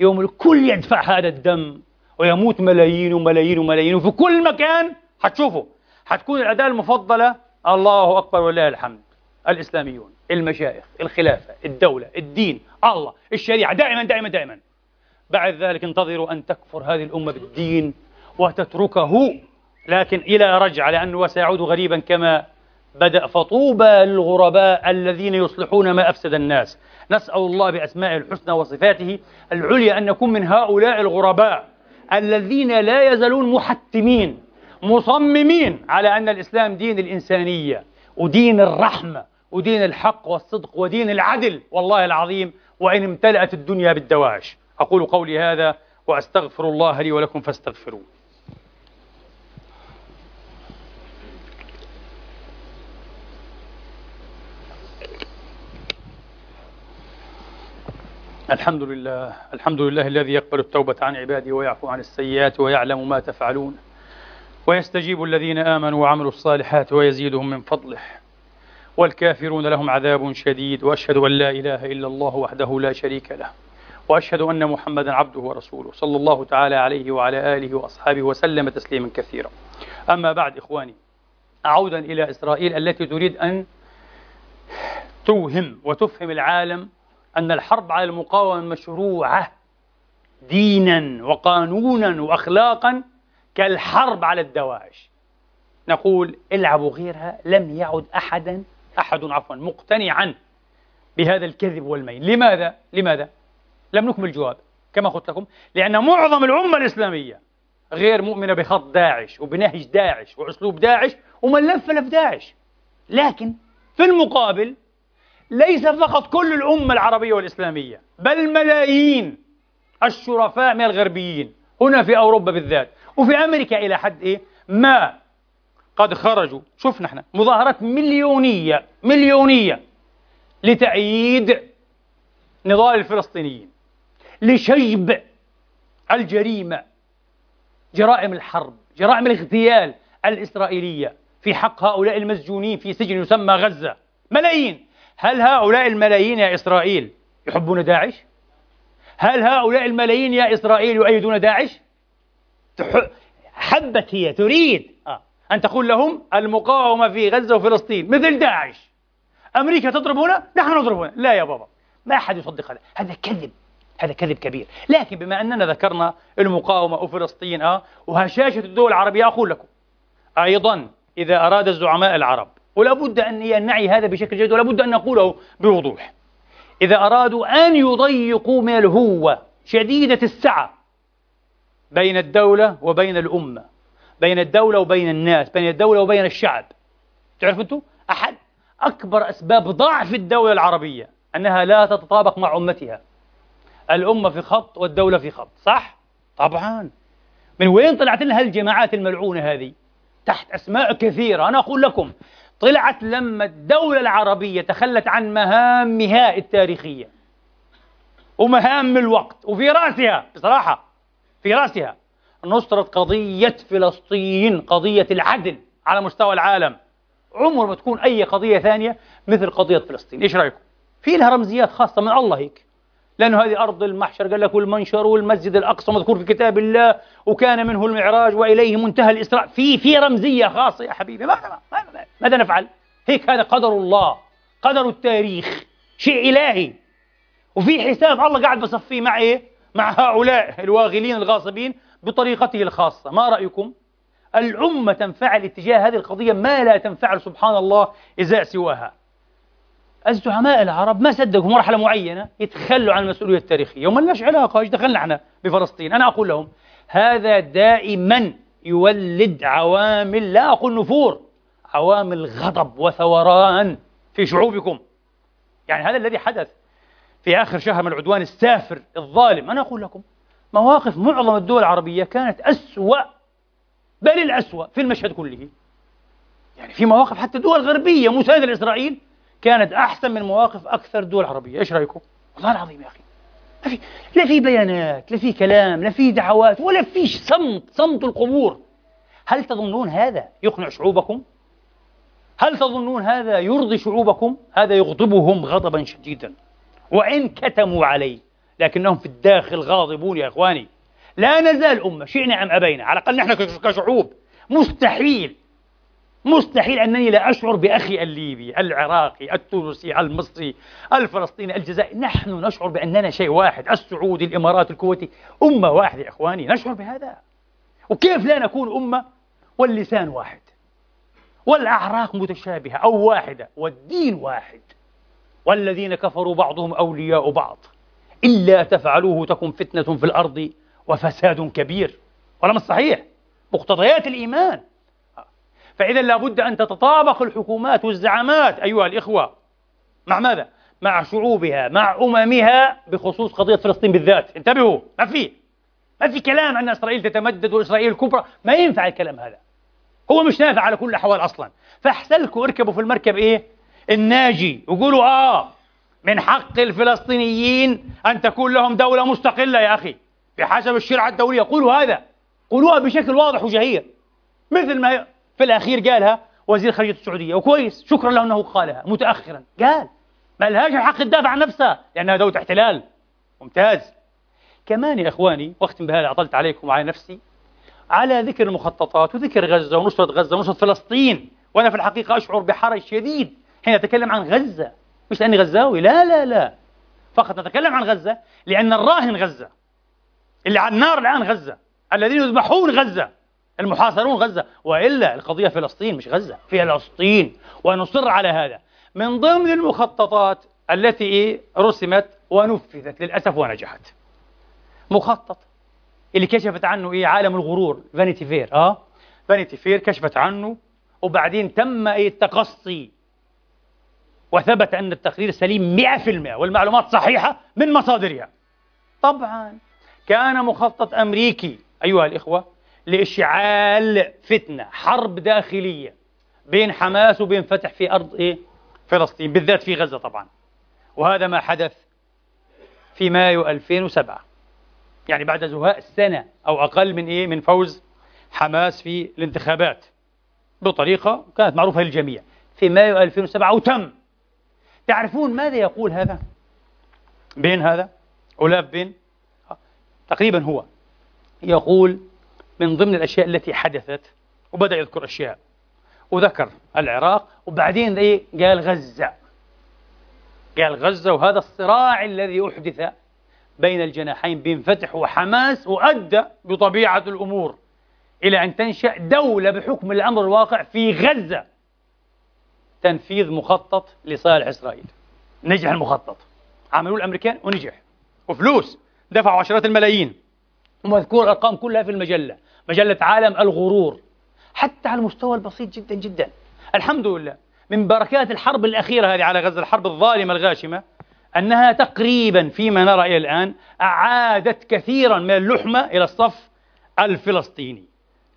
يوم الكل يدفع هذا الدم ويموت ملايين وملايين وملايين. وفي كل مكان حتشوفوا حتكون الأداة المفضلة الله أكبر ولله الحمد. الإسلاميون المشايخ الخلافة الدولة الدين الله الشريعة دائما دائما دائما. بعد ذلك انتظروا أن تكفر هذه الأمة بالدين وتتركه لكن إلى رجع لأنه سيعود غريبا كما بدأ فطوبى للغرباء الذين يصلحون ما أفسد الناس. نسأل الله بأسمائه الحسنى وصفاته العليا أن نكون من هؤلاء الغرباء الذين لا يزالون محتمين مصممين على أن الإسلام دين الإنسانية ودين الرحمة ودين الحق والصدق ودين العدل والله العظيم وإن امتلأت الدنيا بالدواعش. أقول قولي هذا وأستغفر الله لي ولكم فاستغفروه. الحمد لله الحمد لله الذي يقبل التوبة عن عباده ويعفو عن السيئات ويعلم ما تفعلون. ويستجيب الذين آمنوا وعملوا الصالحات ويزيدهم من فضله. والكافرون لهم عذاب شديد وأشهد أن لا إله إلا الله وحده لا شريك له. وأشهد أن محمدا عبده ورسوله صلى الله تعالى عليه وعلى آله وأصحابه وسلم تسليما كثيرا. أما بعد إخواني عودا إلى إسرائيل التي تريد أن توهم وتفهم العالم أن الحرب على المقاومة مشروعة دينا وقانونا وأخلاقا كالحرب على الدواعش نقول العبوا غيرها لم يعد أحدا أحد عفوا مقتنعا بهذا الكذب والميل لماذا؟ لماذا؟ لم نكمل الجواب كما قلت لكم لأن معظم الأمة الإسلامية غير مؤمنة بخط داعش وبنهج داعش وأسلوب داعش ومن لف داعش لكن في المقابل ليس فقط كل الأمة العربية والإسلامية بل ملايين الشرفاء من الغربيين هنا في أوروبا بالذات. وفي أمريكا إلى حد إيه؟ ما قد خرجوا. شفنا إحنا مظاهرات مليونية مليونية لتأييد نضال الفلسطينيين لشجب الجريمة جرائم الحرب جرائم الاغتيال الإسرائيلية في حق هؤلاء المسجونين في سجن يسمى غزة. ملايين. هل هؤلاء الملايين يا إسرائيل يحبون داعش؟ هل هؤلاء الملايين يا إسرائيل يؤيدون داعش؟ حبت هي تريد. آه. أن تقول لهم المقاومة في غزة وفلسطين مثل داعش. أمريكا تضرب هنا نحن نضرب هنا لا يا بابا. ما أحد يصدق هذا. هذا كذب. هذا كذب كبير. لكن بما أننا ذكرنا المقاومة وفلسطين آه وهشاشة الدول العربية أقول لكم. أيضا إذا أراد الزعماء العرب ولا بد أن نعي هذا بشكل جيد ولا بد أن نقوله بوضوح. إذا أرادوا أن يضيقوا من الهوة شديدة السعة بين الدولة وبين الأمة بين الدولة وبين الناس بين الدولة وبين الشعب. تعرفوا أنتم؟ أحد أكبر أسباب ضعف الدولة العربية أنها لا تتطابق مع أمتها. الأمة في خط والدولة في خط صح؟ طبعا. من وين طلعت لنا هالجماعات الملعونة هذه؟ تحت أسماء كثيرة. أنا أقول لكم طلعت لما الدولة العربية تخلت عن مهامها التاريخية ومهام الوقت وفي رأسها بصراحة في رأسها نصرة قضية فلسطين قضية العدل على مستوى العالم. عمر ما تكون أي قضية ثانية مثل قضية فلسطين. إيش رأيكم؟ في لها رمزيات خاصة من الله هيك. لأنه هذه أرض المحشر. قال لك والمنشر والمسجد الأقصى مذكور في كتاب الله وكان منه المعراج وإليه منتهى الإسراء. في في رمزية خاصة يا حبيبي. ماذا, ماذا نفعل؟ هيك هذا قدر الله قدر التاريخ شيء إلهي. وفي حساب الله قاعد بصفيه مع إيه؟ مع هؤلاء الواغلين الغاصبين بطريقته الخاصة. ما رأيكم؟ الأمة تنفعل اتجاه هذه القضية ما لا تنفعل سبحان الله إزاء سواها. الزعماء العرب ما صدقوا مرحلة معينة يتخلوا عن المسؤولية التاريخية. وما لناش علاقة إيش دخلنا إحنا بفلسطين؟ أنا أقول لهم هذا دائما يولد عوامل لا أقول نفور عوامل غضب وثوران في شعوبكم. يعني هذا الذي حدث في آخر شهر من العدوان السافر الظالم. أنا أقول لكم مواقف معظم الدول العربية كانت أسوأ بل الأسوأ في المشهد كله. يعني في مواقف حتى دول غربية مساندة لإسرائيل كانت أحسن من مواقف أكثر دول عربية إيش رأيكم؟ والله العظيم يا أخي ما في لا في بيانات لا في كلام لا في دعوات ولا في صمت صمت القبور هل تظنون هذا يقنع شعوبكم؟ هل تظنون هذا يرضي شعوبكم؟ هذا يغضبهم غضبا شديدا وإن كتموا عليه لكنهم في الداخل غاضبون يا إخواني لا نزال أمة شئنا أم أبينا على الأقل نحن كشعوب مستحيل مستحيل أنني لا أشعر بأخي الليبي العراقي التونسي المصري الفلسطيني الجزائري. نحن نشعر بأننا شيء واحد السعودي الإمارات الكويتي. أمة واحدة يا إخواني نشعر بهذا. وكيف لا نكون أمة واللسان واحد؟ والأعراق متشابهة أو واحدة والدين واحد. والذين كفروا بعضهم أولياء بعض. إلا تفعلوه تكن فتنة في الأرض وفساد كبير. ولا مش صحيح؟ مقتضيات الإيمان. فإذا لابد أن تتطابق الحكومات والزعامات أيها الإخوة. مع ماذا؟ مع شعوبها مع أممها بخصوص قضية فلسطين بالذات. انتبهوا ما في. ما في كلام أن إسرائيل تتمدد وإسرائيل الكبرى ما ينفع الكلام هذا. هو مش نافع على كل الأحوال أصلا. فاحسلكوا اركبوا في المركب إيه؟ الناجي وقولوا آه من حق الفلسطينيين أن تكون لهم دولة مستقلة يا أخي بحسب الشرعة الدولية. قولوا هذا. قولوها بشكل واضح وجهير. مثل ما في الأخير قالها وزير خارجية السعودية. وكويس شكرا له أنه قالها متأخرا. قال ما لهاش الحق تدافع عن نفسها لأنها دولة احتلال. ممتاز. كمان يا إخواني وأختم بهذا عطلت عليكم وعلى نفسي على ذكر المخططات وذكر غزة ونصرة غزة ونصرة فلسطين. وأنا في الحقيقة أشعر بحرج شديد حين أتكلم عن غزة. مش لأني غزاوي لا لا لا. فقط نتكلم عن غزة لأن الراهن غزة اللي على النار الآن غزة الذين يذبحون غزة. المحاصرون غزة وإلا القضية فلسطين مش غزة فلسطين. ونصر على هذا. من ضمن المخططات التي رسمت ونفذت للأسف ونجحت. مخطط. اللي كشفت عنه إيه؟ عالم الغرور Vanity Fair آه Vanity Fair كشفت عنه وبعدين تم إيه؟ التقصي. وثبت أن التقرير سليم 100% والمعلومات صحيحة من مصادرها. طبعا. كان مخطط أمريكي أيها الإخوة لإشعال فتنة حرب داخلية بين حماس وبين فتح في أرض إيه؟ فلسطين بالذات في غزة طبعا. وهذا ما حدث في مايو 2007 يعني بعد زهاء سنة أو أقل من إيه؟ من فوز حماس في الانتخابات. بطريقة كانت معروفة للجميع. في مايو 2007 وتم. تعرفون ماذا يقول هذا؟ بين هذا أولاف بين تقريبا هو يقول من ضمن الأشياء التي حدثت وبدأ يذكر أشياء وذكر العراق وبعدين إيه؟ قال غزة. قال غزة وهذا الصراع الذي أحدث بين الجناحين بين فتح وحماس وأدى بطبيعة الأمور إلى أن تنشأ دولة بحكم الأمر الواقع في غزة. تنفيذ مخطط لصالح إسرائيل. نجح المخطط. عملوه الأمريكان ونجح. وفلوس. دفعوا عشرات الملايين. ومذكور الأرقام كلها في المجلة. مجلة عالم الغرور حتى على المستوى البسيط جدا جدا. الحمد لله من بركات الحرب الأخيرة هذه على غزة الحرب الظالمة الغاشمة أنها تقريبا فيما نرى إلى الآن أعادت كثيرا من اللحمة إلى الصف الفلسطيني.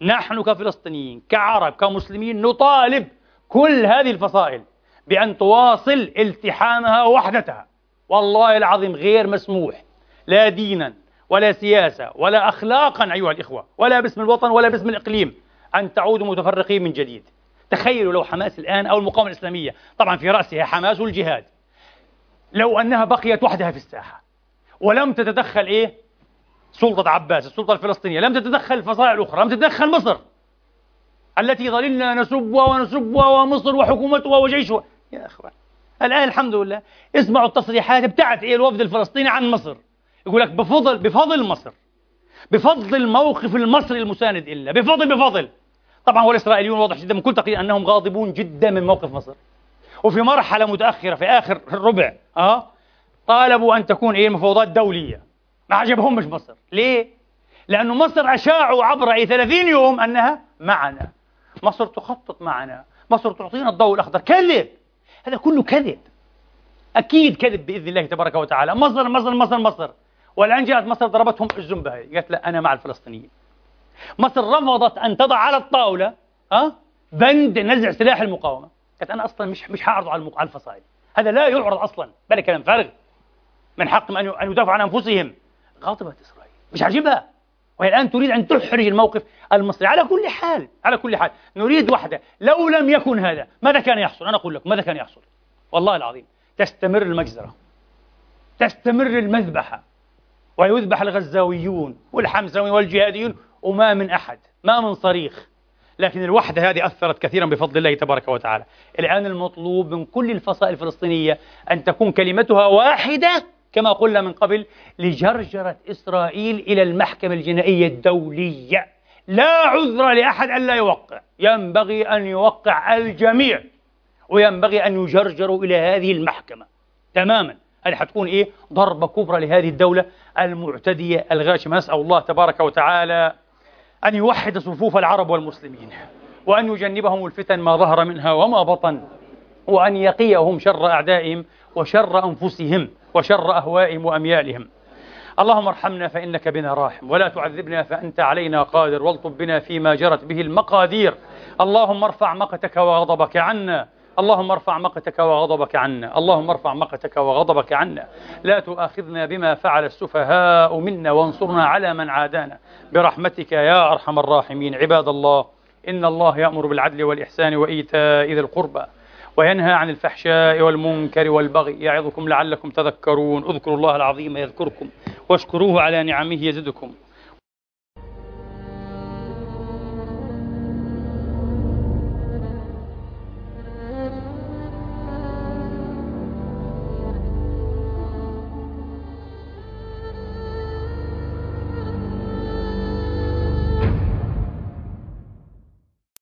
نحن كفلسطينيين كعرب كمسلمين نطالب كل هذه الفصائل بأن تواصل التحامها ووحدتها والله العظيم غير مسموح لا دينا ولا سياسة ولا أخلاقا أيها الإخوة ولا باسم الوطن ولا باسم الإقليم أن تعودوا متفرقين من جديد. تخيلوا لو حماس الآن أو المقاومة الإسلامية طبعا في رأسها حماس والجهاد لو أنها بقيت وحدها في الساحة ولم تتدخل إيه؟ سلطة عباس السلطة الفلسطينية لم تتدخل الفصائل الأخرى لم تتدخل مصر التي ظللنا نسبها ونسبها ومصر وحكومتها وجيشها. يا أخوان الآن الحمد لله اسمعوا التصريحات بتاعت إيه؟ الوفد الفلسطيني عن مصر. يقول لك بفضل بفضل مصر. بفضل الموقف المصري المساند إلا. بفضل بفضل. طبعا هو الإسرائيليون واضح جدا من كل تقرير أنهم غاضبون جدا من موقف مصر. وفي مرحلة متأخرة في آخر الربع أه طالبوا أن تكون إيه المفاوضات دولية. ما عجبهم مش مصر. ليه؟ لأن مصر أشاعوا عبر أي 30 يوم أنها معنا. مصر تخطط معنا. مصر تعطينا الضوء الأخضر. كذب! هذا كله كذب. أكيد كذب بإذن الله تبارك وتعالى. مصر مصر مصر مصر. والآن جاءت مصر ضربتهم الزنبة قالت لا أنا مع الفلسطينيين. مصر رفضت أن تضع على الطاولة أه؟ بند نزع سلاح المقاومة. قالت أنا أصلا مش مش هعرضه على الفصائل. هذا لا يعرض أصلا بل كلام فارغ. من حقهم أن يدافعوا عن أنفسهم. غاضبت إسرائيل. مش عاجبها. وهي الآن تريد أن تحرج الموقف المصري. على كل حال على كل حال. نريد وحدة. لو لم يكن هذا ماذا كان يحصل؟ أنا أقول لكم ماذا كان يحصل؟ والله العظيم تستمر المجزرة. تستمر المذبحة. ويذبح الغزاويون والحمزاويون والجهاديون وما من أحد ما من صريخ. لكن الوحدة هذه أثرت كثيرا بفضل الله تبارك وتعالى. الآن المطلوب من كل الفصائل الفلسطينية أن تكون كلمتها واحدة كما قلنا من قبل لجرجرة إسرائيل إلى المحكمة الجنائية الدولية. لا عذر لأحد ألا يوقع. ينبغي أن يوقع الجميع وينبغي أن يجرجروا إلى هذه المحكمة تماما. هذه حتكون إيه؟ ضربة كبرى لهذه الدولة المعتدية الغاشمة. نسأل الله تبارك وتعالى أن يوحد صفوف العرب والمسلمين وأن يجنبهم الفتن ما ظهر منها وما بطن وأن يقيهم شر أعدائهم وشر أنفسهم وشر أهوائهم وأميالهم. اللهم ارحمنا فإنك بنا راحم ولا تعذبنا فأنت علينا قادر والطب بنا فيما جرت به المقادير. اللهم ارفع مقتك وغضبك عنا اللهم ارفع مقتك وغضبك عنا. اللهم ارفع مقتك وغضبك عنا. لا تؤاخذنا بما فعل السفهاء منا وانصرنا على من عادانا. برحمتك يا أرحم الراحمين. عباد الله إن الله يأمر بالعدل والإحسان وإيتاء ذي القربى وينهى عن الفحشاء والمنكر والبغي. يعظكم لعلكم تذكرون. اذكروا الله العظيم يذكركم. واشكروه على نعمه يزدكم.